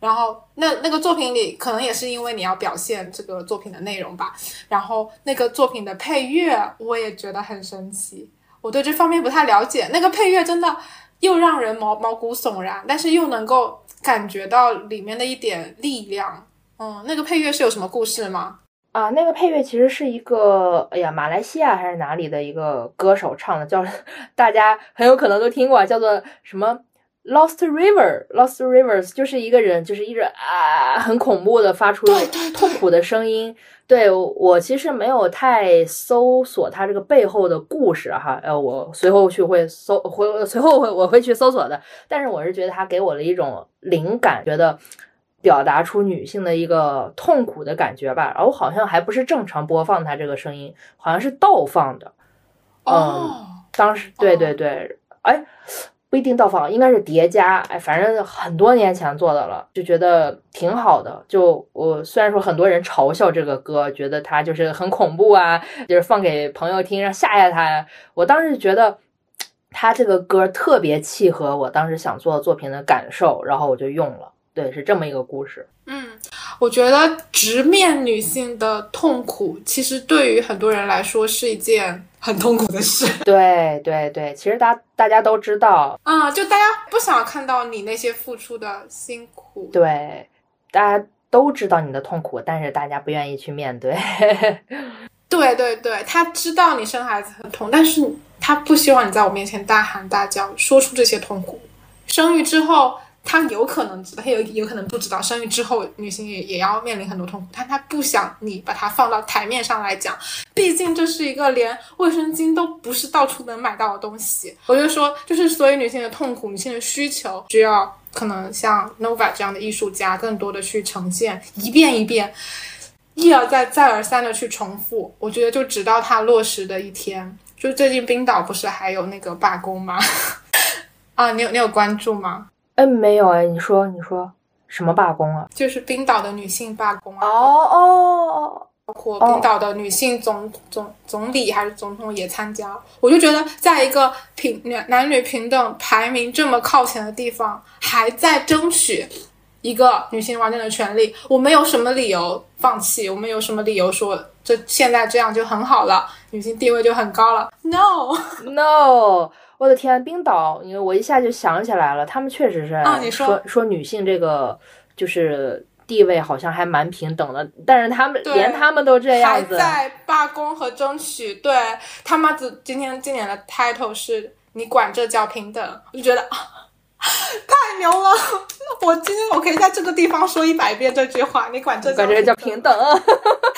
然后那那个作品里可能也是因为你要表现这个作品的内容吧。然后那个作品的配乐我也觉得很神奇，我对这方面不太了解。那个配乐真的又让人毛毛骨悚然，但是又能够感觉到里面的一点力量。嗯，那个配乐是有什么故事吗？啊，那个配乐其实是一个，哎呀，马来西亚还是哪里的一个歌手唱的，叫 大家很有可能都听过，叫做什么 Lost River，Lost Rivers，就是一个人，就是一直啊，很恐怖的发出痛苦的声音。对我其实没有太搜索他这个背后的故事哈，呃，我随后去会搜，会随后会我会去搜索的。但是我是觉得他给我了一种灵感，觉得。表达出女性的一个痛苦的感觉吧，然后好像还不是正常播放它这个声音，好像是倒放的。哦，当时对对对，哎，不一定倒放，应该是叠加。哎，反正很多年前做的了，就觉得挺好的。就我虽然说很多人嘲笑这个歌，觉得它就是很恐怖啊，就是放给朋友听，让吓吓他呀。我当时觉得他这个歌特别契合我当时想做作品的感受，然后我就用了。对，是这么一个故事。嗯，我觉得直面女性的痛苦，其实对于很多人来说是一件很痛苦的事。对对对，其实大大家都知道啊，就大家不想看到你那些付出的辛苦。对，大家都知道你的痛苦，但是大家不愿意去面对。对对对，他知道你生孩子很痛，但是他不希望你在我面前大喊大叫，说出这些痛苦。生育之后。他有可能知道，他有有可能不知道，生育之后女性也也要面临很多痛苦，但他不想你把它放到台面上来讲，毕竟这是一个连卫生巾都不是到处能买到的东西。我就说，就是所有女性的痛苦、女性的需求，需要可能像 Nova 这样的艺术家更多的去呈现，一遍一遍，一而再、再而三的去重复。我觉得就直到它落实的一天。就最近冰岛不是还有那个罢工吗？啊，你有你有关注吗？哎，没有哎，你说你说什么罢工啊？就是冰岛的女性罢工啊！哦哦哦，包括冰岛的女性总总总理还是总统也参加。我就觉得，在一个平男女平等排名这么靠前的地方，还在争取一个女性完整的权利，我们有什么理由放弃？我们有什么理由说这现在这样就很好了，女性地位就很高了？No No。我的天，冰岛，因为我一下就想起来了，他们确实是说说女性这个就是地位好像还蛮平等的，但是他们连他们都这样子，还在罢工和争取。对他妈子今天今年的 title 是你管这叫平等，我就觉得 太牛了。我今天我可以在这个地方说一百遍这句话，你管这管这叫平等，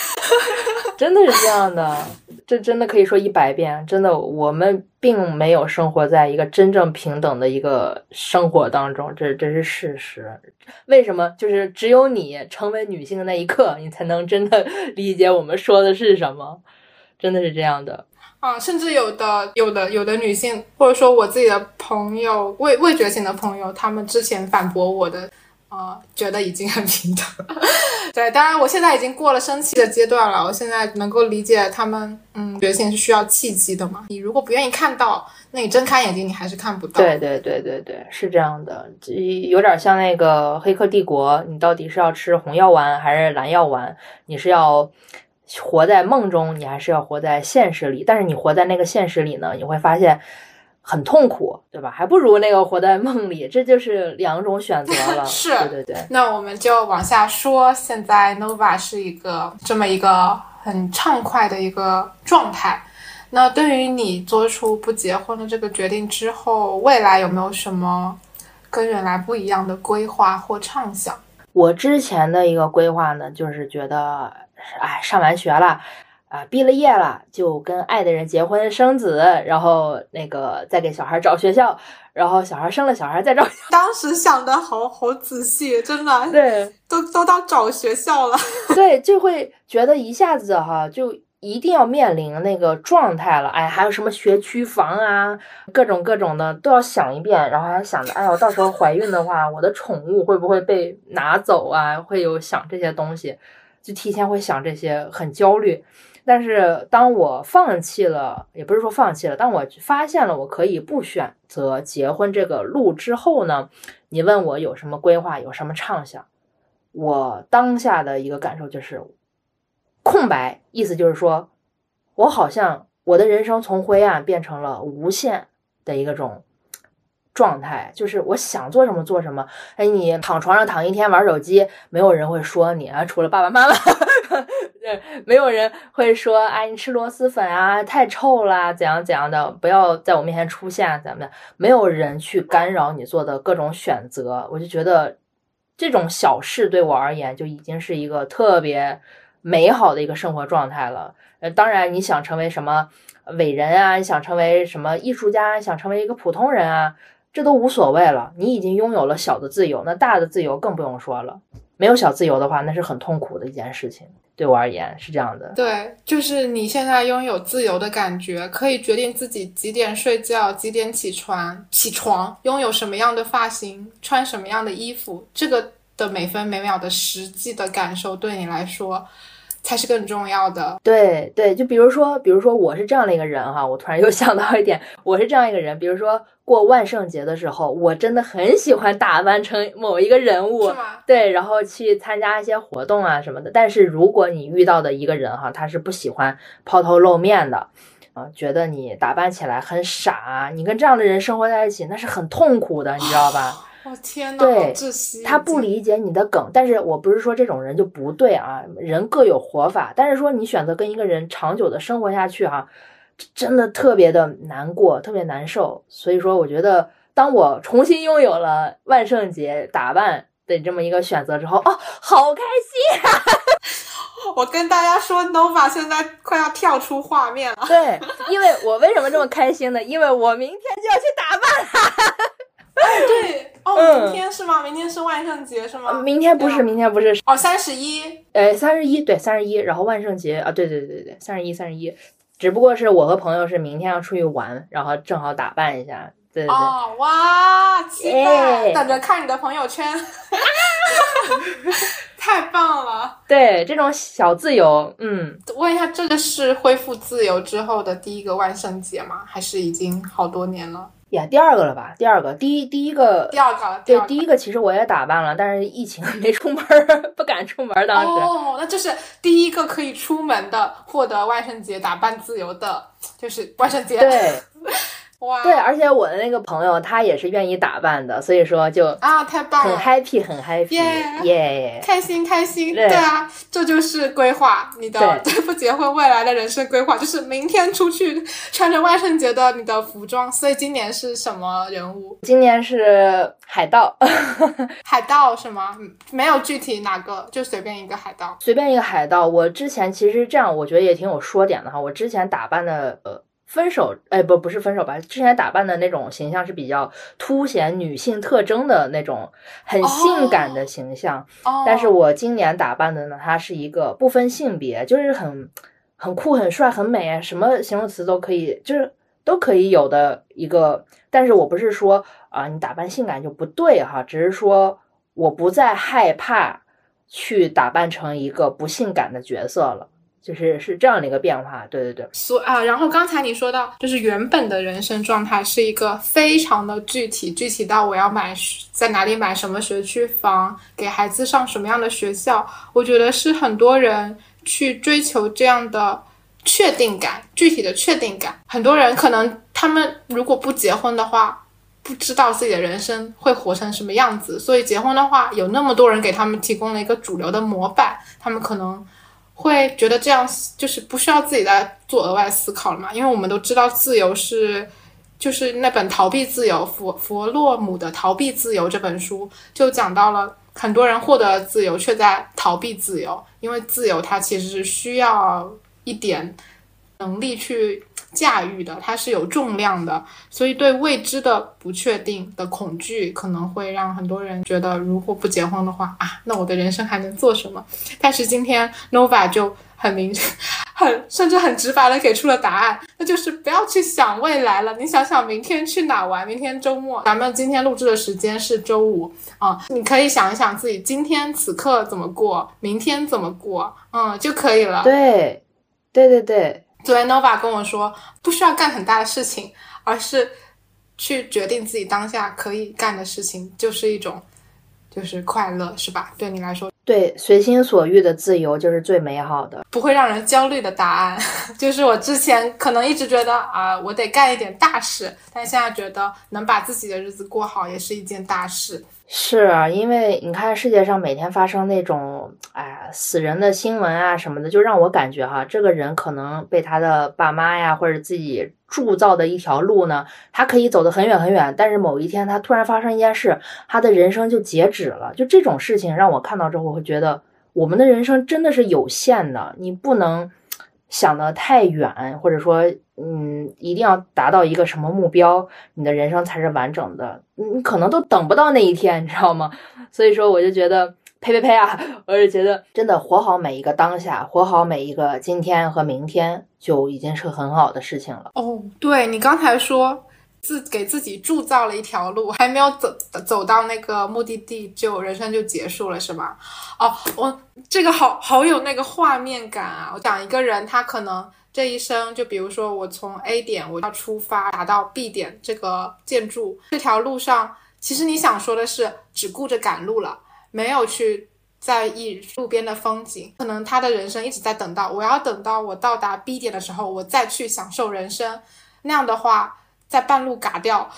真的是这样的。这真的可以说一百遍，真的，我们并没有生活在一个真正平等的一个生活当中，这这是事实。为什么？就是只有你成为女性的那一刻，你才能真的理解我们说的是什么。真的是这样的。啊，甚至有的有的有的女性，或者说我自己的朋友，未未觉醒的朋友，他们之前反驳我的。啊，觉得已经很平等。对，当然我现在已经过了生气的阶段了。我现在能够理解他们，嗯，觉醒是需要契机的嘛。你如果不愿意看到，那你睁开眼睛，你还是看不到。对对对对对，是这样的，有点像那个《黑客帝国》，你到底是要吃红药丸还是蓝药丸？你是要活在梦中，你还是要活在现实里？但是你活在那个现实里呢，你会发现。很痛苦，对吧？还不如那个活在梦里，这就是两种选择了。是，对对对。那我们就往下说，现在 Nova 是一个这么一个很畅快的一个状态。那对于你做出不结婚的这个决定之后，未来有没有什么跟原来不一样的规划或畅想？我之前的一个规划呢，就是觉得，哎，上完学了。啊，毕了业了就跟爱的人结婚生子，然后那个再给小孩找学校，然后小孩生了小孩再找。当时想的好好仔细，真的。对，都都到找学校了。对，就会觉得一下子哈，就一定要面临那个状态了。哎，还有什么学区房啊，各种各种的都要想一遍，然后还想着，哎我，到时候怀孕的话，我的宠物会不会被拿走啊？会有想这些东西，就提前会想这些，很焦虑。但是当我放弃了，也不是说放弃了，当我发现了我可以不选择结婚这个路之后呢，你问我有什么规划，有什么畅想，我当下的一个感受就是空白，意思就是说，我好像我的人生从灰暗变成了无限的一个种。状态就是我想做什么做什么。哎，你躺床上躺一天玩手机，没有人会说你啊，除了爸爸妈妈，对，没有人会说哎，你吃螺蛳粉啊，太臭了，怎样怎样的，不要在我面前出现，怎么的？没有人去干扰你做的各种选择。我就觉得这种小事对我而言就已经是一个特别美好的一个生活状态了。呃，当然你想成为什么伟人啊，你想成为什么艺术家，想成为一个普通人啊。这都无所谓了，你已经拥有了小的自由，那大的自由更不用说了。没有小自由的话，那是很痛苦的一件事情。对我而言是这样的。对，就是你现在拥有自由的感觉，可以决定自己几点睡觉，几点起床，起床，拥有什么样的发型，穿什么样的衣服，这个的每分每秒的实际的感受，对你来说。才是更重要的。对对，就比如说，比如说我是这样的一个人哈，我突然又想到一点，我是这样一个人，比如说过万圣节的时候，我真的很喜欢打扮成某一个人物？对，然后去参加一些活动啊什么的。但是如果你遇到的一个人哈，他是不喜欢抛头露面的，啊，觉得你打扮起来很傻，你跟这样的人生活在一起，那是很痛苦的，你知道吧？我天呐，对，窒息！他不理解你的梗，但是我不是说这种人就不对啊，人各有活法。但是说你选择跟一个人长久的生活下去哈，真的特别的难过，特别难受。所以说，我觉得当我重新拥有了万圣节打扮的这么一个选择之后，哦，好开心啊！我跟大家说，Nova 现在快要跳出画面了。对，因为我为什么这么开心呢？因为我明天就要去打扮了。对哦，明天是吗？明天是万圣节是吗？明天不是，明天不是哦，三十一，呃，三十一，对，三十一，然后万圣节啊，对对对对对，三十一，三十一，只不过是我和朋友是明天要出去玩，然后正好打扮一下，对对对，哦哇，期待，等着看你的朋友圈，太棒了，对，这种小自由，嗯，问一下，这个是恢复自由之后的第一个万圣节吗？还是已经好多年了？呀，第二个了吧？第二个，第一第一个，第二个，对，第一个其实我也打扮了，但是疫情 没出门，不敢出门。当时哦，那就是第一个可以出门的，获得万圣节打扮自由的，就是万圣节。对。对，而且我的那个朋友他也是愿意打扮的，所以说就啊，太棒了，很 happy，很 happy，耶，开心开心，对啊，这就是规划你的对不结婚未来的人生规划，就是明天出去穿着万圣节的你的服装。所以今年是什么人物？今年是海盗，海盗是吗？没有具体哪个，就随便一个海盗，随便一个海盗。我之前其实这样，我觉得也挺有说点的哈。我之前打扮的呃。分手，哎，不，不是分手吧？之前打扮的那种形象是比较凸显女性特征的那种，很性感的形象。但是我今年打扮的呢，它是一个不分性别，就是很。很酷、很帅、很美啊，什么形容词都可以，就是都可以有的一个。但是我不是说啊，你打扮性感就不对哈，只是说我不再害怕去打扮成一个不性感的角色了。就是是这样的一个变化，对对对。所啊，然后刚才你说到，就是原本的人生状态是一个非常的具体，具体到我要买在哪里买什么学区房，给孩子上什么样的学校。我觉得是很多人去追求这样的确定感，具体的确定感。很多人可能他们如果不结婚的话，不知道自己的人生会活成什么样子，所以结婚的话，有那么多人给他们提供了一个主流的模板，他们可能。会觉得这样就是不需要自己再做额外思考了嘛？因为我们都知道自由是，就是那本《逃避自由》弗弗洛姆的《逃避自由》这本书就讲到了，很多人获得了自由，却在逃避自由，因为自由它其实是需要一点能力去。驾驭的，它是有重量的，所以对未知的不确定的恐惧，可能会让很多人觉得，如果不结婚的话啊，那我的人生还能做什么？但是今天 Nova 就很明，很甚至很直白的给出了答案，那就是不要去想未来了，你想想明天去哪玩？明天周末，咱们今天录制的时间是周五啊，你可以想一想自己今天此刻怎么过，明天怎么过，嗯，就可以了。对，对对对。昨天 Nova 跟我说，不需要干很大的事情，而是去决定自己当下可以干的事情，就是一种，就是快乐，是吧？对你来说，对，随心所欲的自由就是最美好的，不会让人焦虑的答案。就是我之前可能一直觉得啊，我得干一点大事，但现在觉得能把自己的日子过好也是一件大事。是啊，因为你看世界上每天发生那种哎死人的新闻啊什么的，就让我感觉哈，这个人可能被他的爸妈呀或者自己铸造的一条路呢，他可以走得很远很远，但是某一天他突然发生一件事，他的人生就截止了。就这种事情让我看到之后，会觉得我们的人生真的是有限的，你不能。想的太远，或者说，嗯，一定要达到一个什么目标，你的人生才是完整的。你可能都等不到那一天，你知道吗？所以说，我就觉得，呸呸呸啊！我是觉得，真的活好每一个当下，活好每一个今天和明天，就已经是很好的事情了。哦，对你刚才说。自给自己铸造了一条路，还没有走走到那个目的地，就人生就结束了，是吧？哦，我这个好好有那个画面感啊！我讲一个人，他可能这一生，就比如说我从 A 点我要出发，达到 B 点这个建筑这条路上，其实你想说的是只顾着赶路了，没有去在意路边的风景。可能他的人生一直在等到我要等到我到达 B 点的时候，我再去享受人生。那样的话。在半路嘎掉，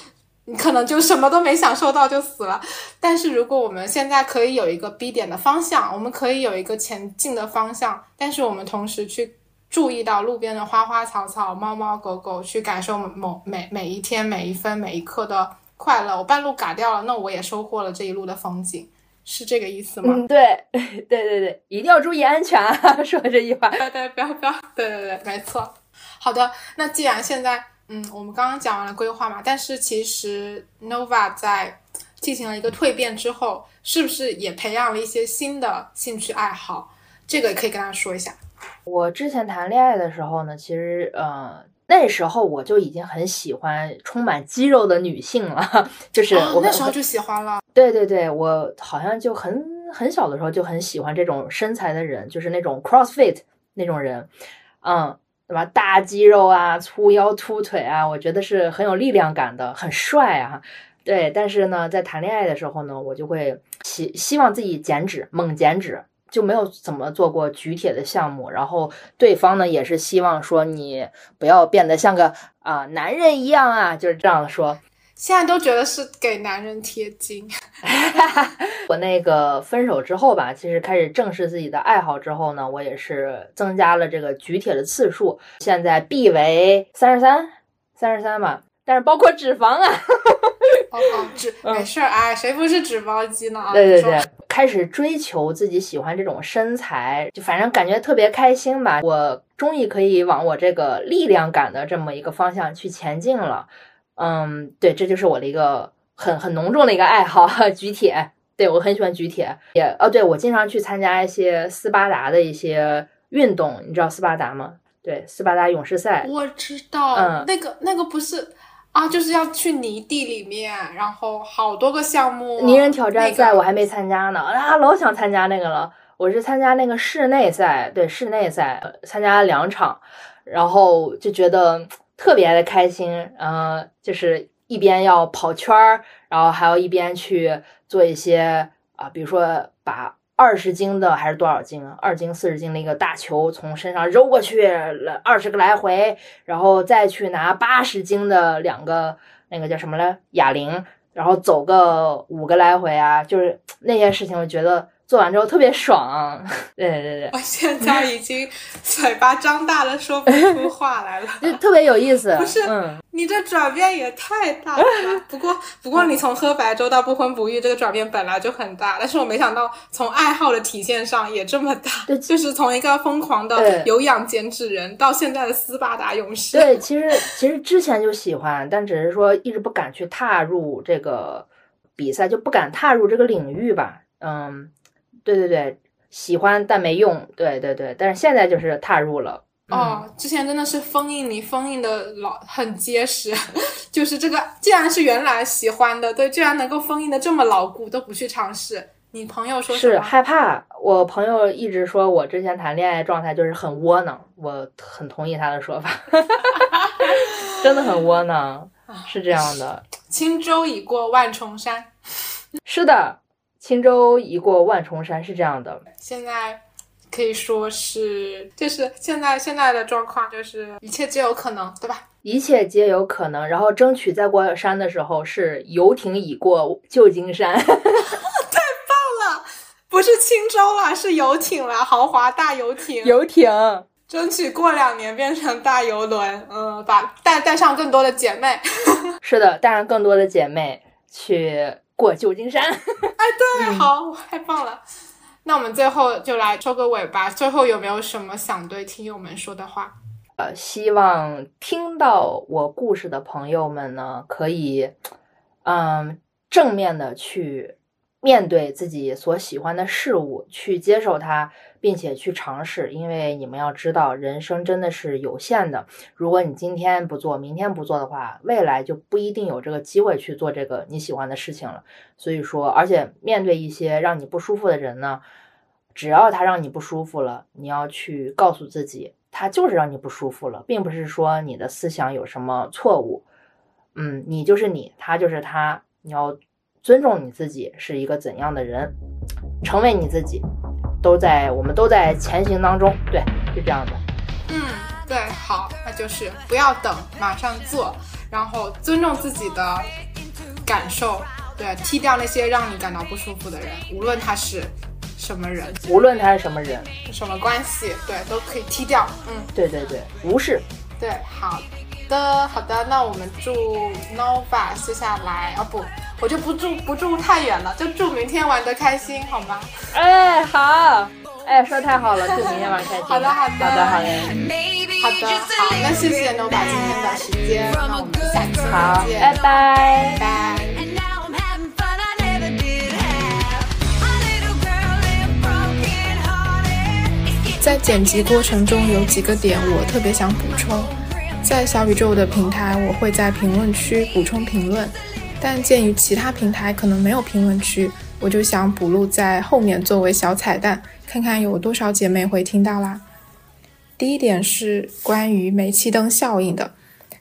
你可能就什么都没享受到就死了。但是如果我们现在可以有一个 B 点的方向，我们可以有一个前进的方向，但是我们同时去注意到路边的花花草草、猫猫狗狗，去感受某每每一天每一分每一刻的快乐。我半路嘎掉了，那我也收获了这一路的风景，是这个意思吗？嗯，对，对对对，一定要注意安全。说这句话，对对，不要不要，对对对，没错。好的，那既然现在。嗯，我们刚刚讲完了规划嘛，但是其实 Nova 在进行了一个蜕变之后，是不是也培养了一些新的兴趣爱好？这个也可以跟大家说一下。我之前谈恋爱的时候呢，其实呃那时候我就已经很喜欢充满肌肉的女性了，就是我那时候就喜欢了。对对对，我好像就很很小的时候就很喜欢这种身材的人，就是那种 CrossFit 那种人，嗯。对吧？大肌肉啊，粗腰粗腿啊，我觉得是很有力量感的，很帅啊。对，但是呢，在谈恋爱的时候呢，我就会希希望自己减脂，猛减脂，就没有怎么做过举铁的项目。然后对方呢，也是希望说你不要变得像个啊男人一样啊，就是这样说。现在都觉得是给男人贴金。我那个分手之后吧，其实开始正视自己的爱好之后呢，我也是增加了这个举铁的次数，现在臂围三十三，三十三吧，但是包括脂肪啊。哦哦，脂没事儿，哎，谁不是脂包肌呢？对对对，开始追求自己喜欢这种身材，就反正感觉特别开心吧。我终于可以往我这个力量感的这么一个方向去前进了。嗯，对，这就是我的一个很很浓重的一个爱好，举铁。对我很喜欢举铁，也哦，对我经常去参加一些斯巴达的一些运动，你知道斯巴达吗？对，斯巴达勇士赛。我知道，嗯那个那个不是啊，就是要去泥地里面，然后好多个项目。泥人挑战赛我还没参加呢，啊，老想参加那个了。我是参加那个室内赛，对室内赛呃参加了两场，然后就觉得特别的开心，呃，就是一边要跑圈儿，然后还要一边去做一些啊、比如说把二十斤的还是多少斤啊，二斤四十斤的一个大球从身上揉过去了二十个来回，然后再去拿八十斤的两个那个叫什么来哑铃，然后走个五个来回啊，就是那些事情，我觉得做完之后特别爽。对对对我现在已经嘴巴张大了，说不出 话来了。就特别有意思。不是嗯，你这转变也太大了吧！不过，不过你从喝白粥到不婚不育，这个转变本来就很大，但是我没想到从爱好的体现上也这么大。对就是从一个疯狂的有氧减脂人，到现在的斯巴达勇士。对，其实其实之前就喜欢，但只是说一直不敢去踏入这个比赛，就不敢踏入这个领域吧。嗯，对对对，喜欢但没用。对对对，但是现在就是踏入了。嗯哦，之前真的是封印你，封印的老很结实，就是这个，既然是原来喜欢的，对，居然能够封印的这么牢固，都不去尝试。你朋友说是？害怕。我朋友一直说我之前谈恋爱状态就是很窝囊，我很同意他的说法，真的很窝囊，是这样的。轻舟已过万重山。是的，轻舟已过万重山是这样的。现在可以说是，就是现在现在的状况就是一切皆有可能，对吧？一切皆有可能，然后争取再过山的时候是游艇已过旧金山。不是轻舟了，是游艇了，豪华大游艇。游艇，争取过两年变成大游轮，嗯，把带带上更多的姐妹。是的，带上更多的姐妹去过旧金山。哎对，好，太棒了。那我们最后就来收个尾吧。最后有没有什么想对听友们说的话？呃，希望听到我故事的朋友们呢，可以，嗯，正面的去面对自己所喜欢的事物，去接受它，并且去尝试。因为你们要知道，人生真的是有限的。如果你今天不做，明天不做的话，未来就不一定有这个机会去做这个你喜欢的事情了。所以说，而且面对一些让你不舒服的人呢，只要他让你不舒服了，你要去告诉自己，他就是让你不舒服了，并不是说你的思想有什么错误。嗯，你就是你，他就是他，你要尊重你自己是一个怎样的人，成为你自己，都在我们都在前行当中，对，是这样的。嗯，对，好，那就是不要等，马上做，然后尊重自己的感受，对，踢掉那些让你感到不舒服的人，无论他是什么人、无论他是什么人，什么关系，对，都可以踢掉。嗯，对对对，无视。对，好的，好的，那我们祝 Nova 接下来啊不，我就不住不住太远了，就祝明天玩的开心，好吗？哎，好，哎，说得太好了，祝明天晚上开心。好的好的好的，好的。好的，好，那谢谢 Nova 今天的时间，那我们下期好再，见，拜拜。拜。And now I'm having fun I never did have. A little girl left broken hearted. 在剪辑过程中有几个点我特别想补充，在小宇宙的平台我会在评论区补充评论，但鉴于其他平台可能没有评论区，我就想补录在后面作为小彩蛋，看看有多少姐妹会听到啦。第一点是关于煤气灯效应的，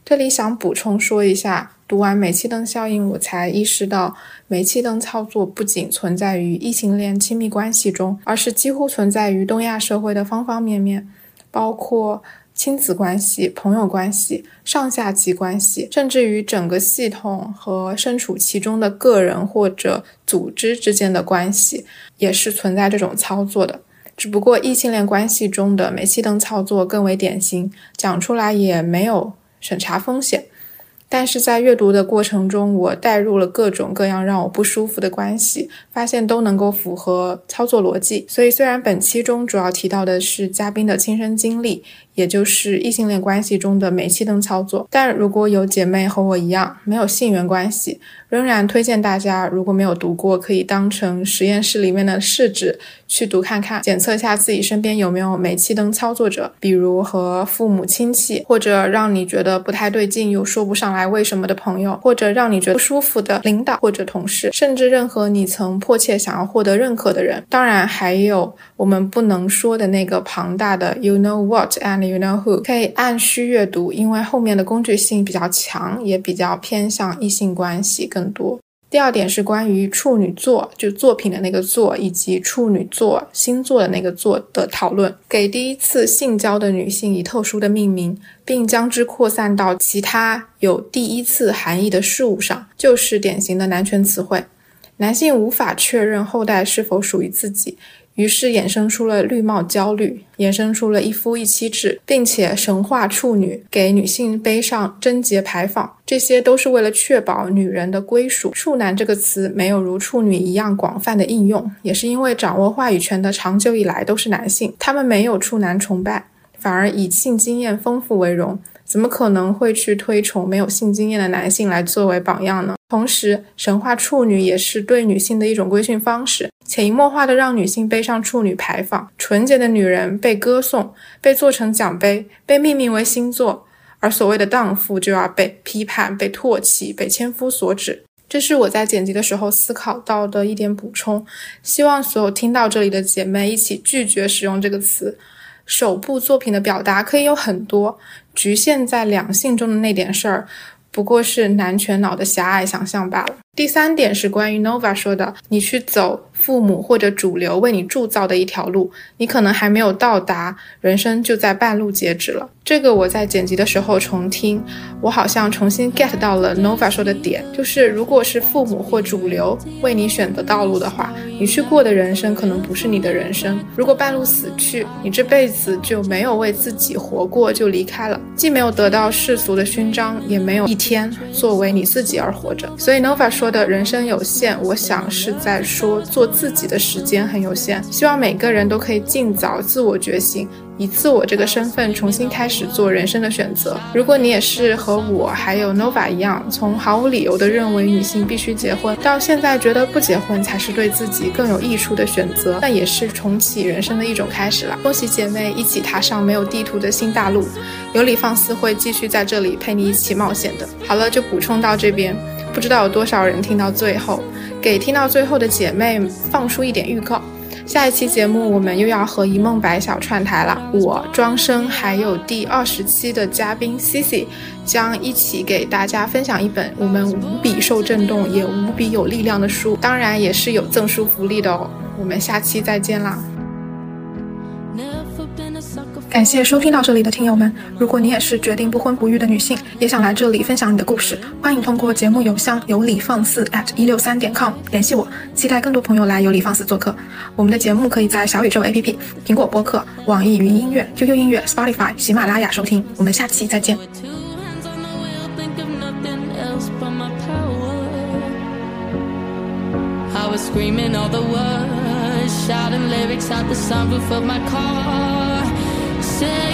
这里想补充说一下，读完煤气灯效应，我才意识到煤气灯操作不仅存在于异性恋亲密关系中，而是几乎存在于东亚社会的方方面面，包括亲子关系、朋友关系、上下级关系，甚至于整个系统和身处其中的个人或者组织之间的关系，也是存在这种操作的。只不过异性恋关系中的煤气灯操作更为典型，讲出来也没有审查风险。但是在阅读的过程中，我带入了各种各样让我不舒服的关系，发现都能够符合操作逻辑。所以，虽然本期中主要提到的是嘉宾的亲身经历，也就是异性恋关系中的煤气灯操作。但如果有姐妹和我一样没有性缘关系，仍然推荐大家，如果没有读过，可以当成实验室里面的试纸去读看看，检测一下自己身边有没有煤气灯操作者，比如和父母亲戚，或者让你觉得不太对劲又说不上来为什么的朋友，或者让你觉得不舒服的领导或者同事，甚至任何你曾迫切想要获得认可的人。当然，还有我们不能说的那个庞大的 “you know what and you know who”，可以按需阅读，因为后面的工具性比较强，也比较偏向异性关系更多。第二点是关于处女座，就作品的那个座，以及处女座星座的那个座的讨论，给第一次性交的女性以特殊的命名，并将之扩散到其他有第一次含义的事物上，就是典型的男权词汇。男性无法确认后代是否属于自己，于是衍生出了绿帽焦虑，衍生出了一夫一妻制，并且神话处女，给女性背上贞洁牌坊，这些都是为了确保女人的归属。处男这个词没有如处女一样广泛的应用，也是因为掌握话语权的长久以来都是男性，他们没有处男崇拜，反而以性经验丰富为荣。怎么可能会去推崇没有性经验的男性来作为榜样呢？同时，神话处女也是对女性的一种规训方式，潜移默化的让女性背上处女牌坊。纯洁的女人被歌颂，被做成奖杯，被命名为星座，而所谓的荡妇就要被批判、被唾弃、被千夫所指。这是我在剪辑的时候思考到的一点补充，希望所有听到这里的姐妹一起拒绝使用这个词。首部作品的表达可以有很多，局限在两性中的那点事儿，不过是男权脑的狭隘想象罢了。第三点是关于 Nova 说的，你去走父母或者主流为你铸造的一条路，你可能还没有到达，人生就在半路截止了。这个我在剪辑的时候重听，我好像重新 get 到了 Nova 说的点，就是如果是父母或主流为你选择道路的话，你去过的人生可能不是你的人生。如果半路死去，你这辈子就没有为自己活过，就离开了，既没有得到世俗的勋章，也没有一天作为你自己而活着。所以 Nova 说说的人生有限，我想是在说做自己的时间很有限。希望每个人都可以尽早自我觉醒。以自我这个身份重新开始做人生的选择。如果你也是和我还有 Nova 一样，从毫无理由的认为女性必须结婚，到现在觉得不结婚才是对自己更有益处的选择，那也是重启人生的一种开始了。恭喜姐妹一起踏上没有地图的新大陆，有理放肆会继续在这里陪你一起冒险的。好了，就补充到这边，不知道有多少人听到最后，给听到最后的姐妹放出一点预告。下一期节目我们又要和一梦白小串台了，我庄生还有第二十期的嘉宾 Cici 将一起给大家分享一本我们无比受震动也无比有力量的书，当然也是有赠书福利的哦。我们下期再见啦！感谢收听到这里的听友们，如果你也是决定不婚不育的女性，也想来这里分享你的故事，欢迎通过节目邮箱有理放肆 at 一六三点 com 联系我，期待更多朋友来有理放肆做客。我们的节目可以在小宇宙 APP、苹果播客、网易云音乐、QQ 音乐、Spotify、喜马拉雅收听。我们下期再见。With two hands on the wheel, think of nothing else but my power. I was screaming all the words, shouting lyrics out the sunroof of my car. say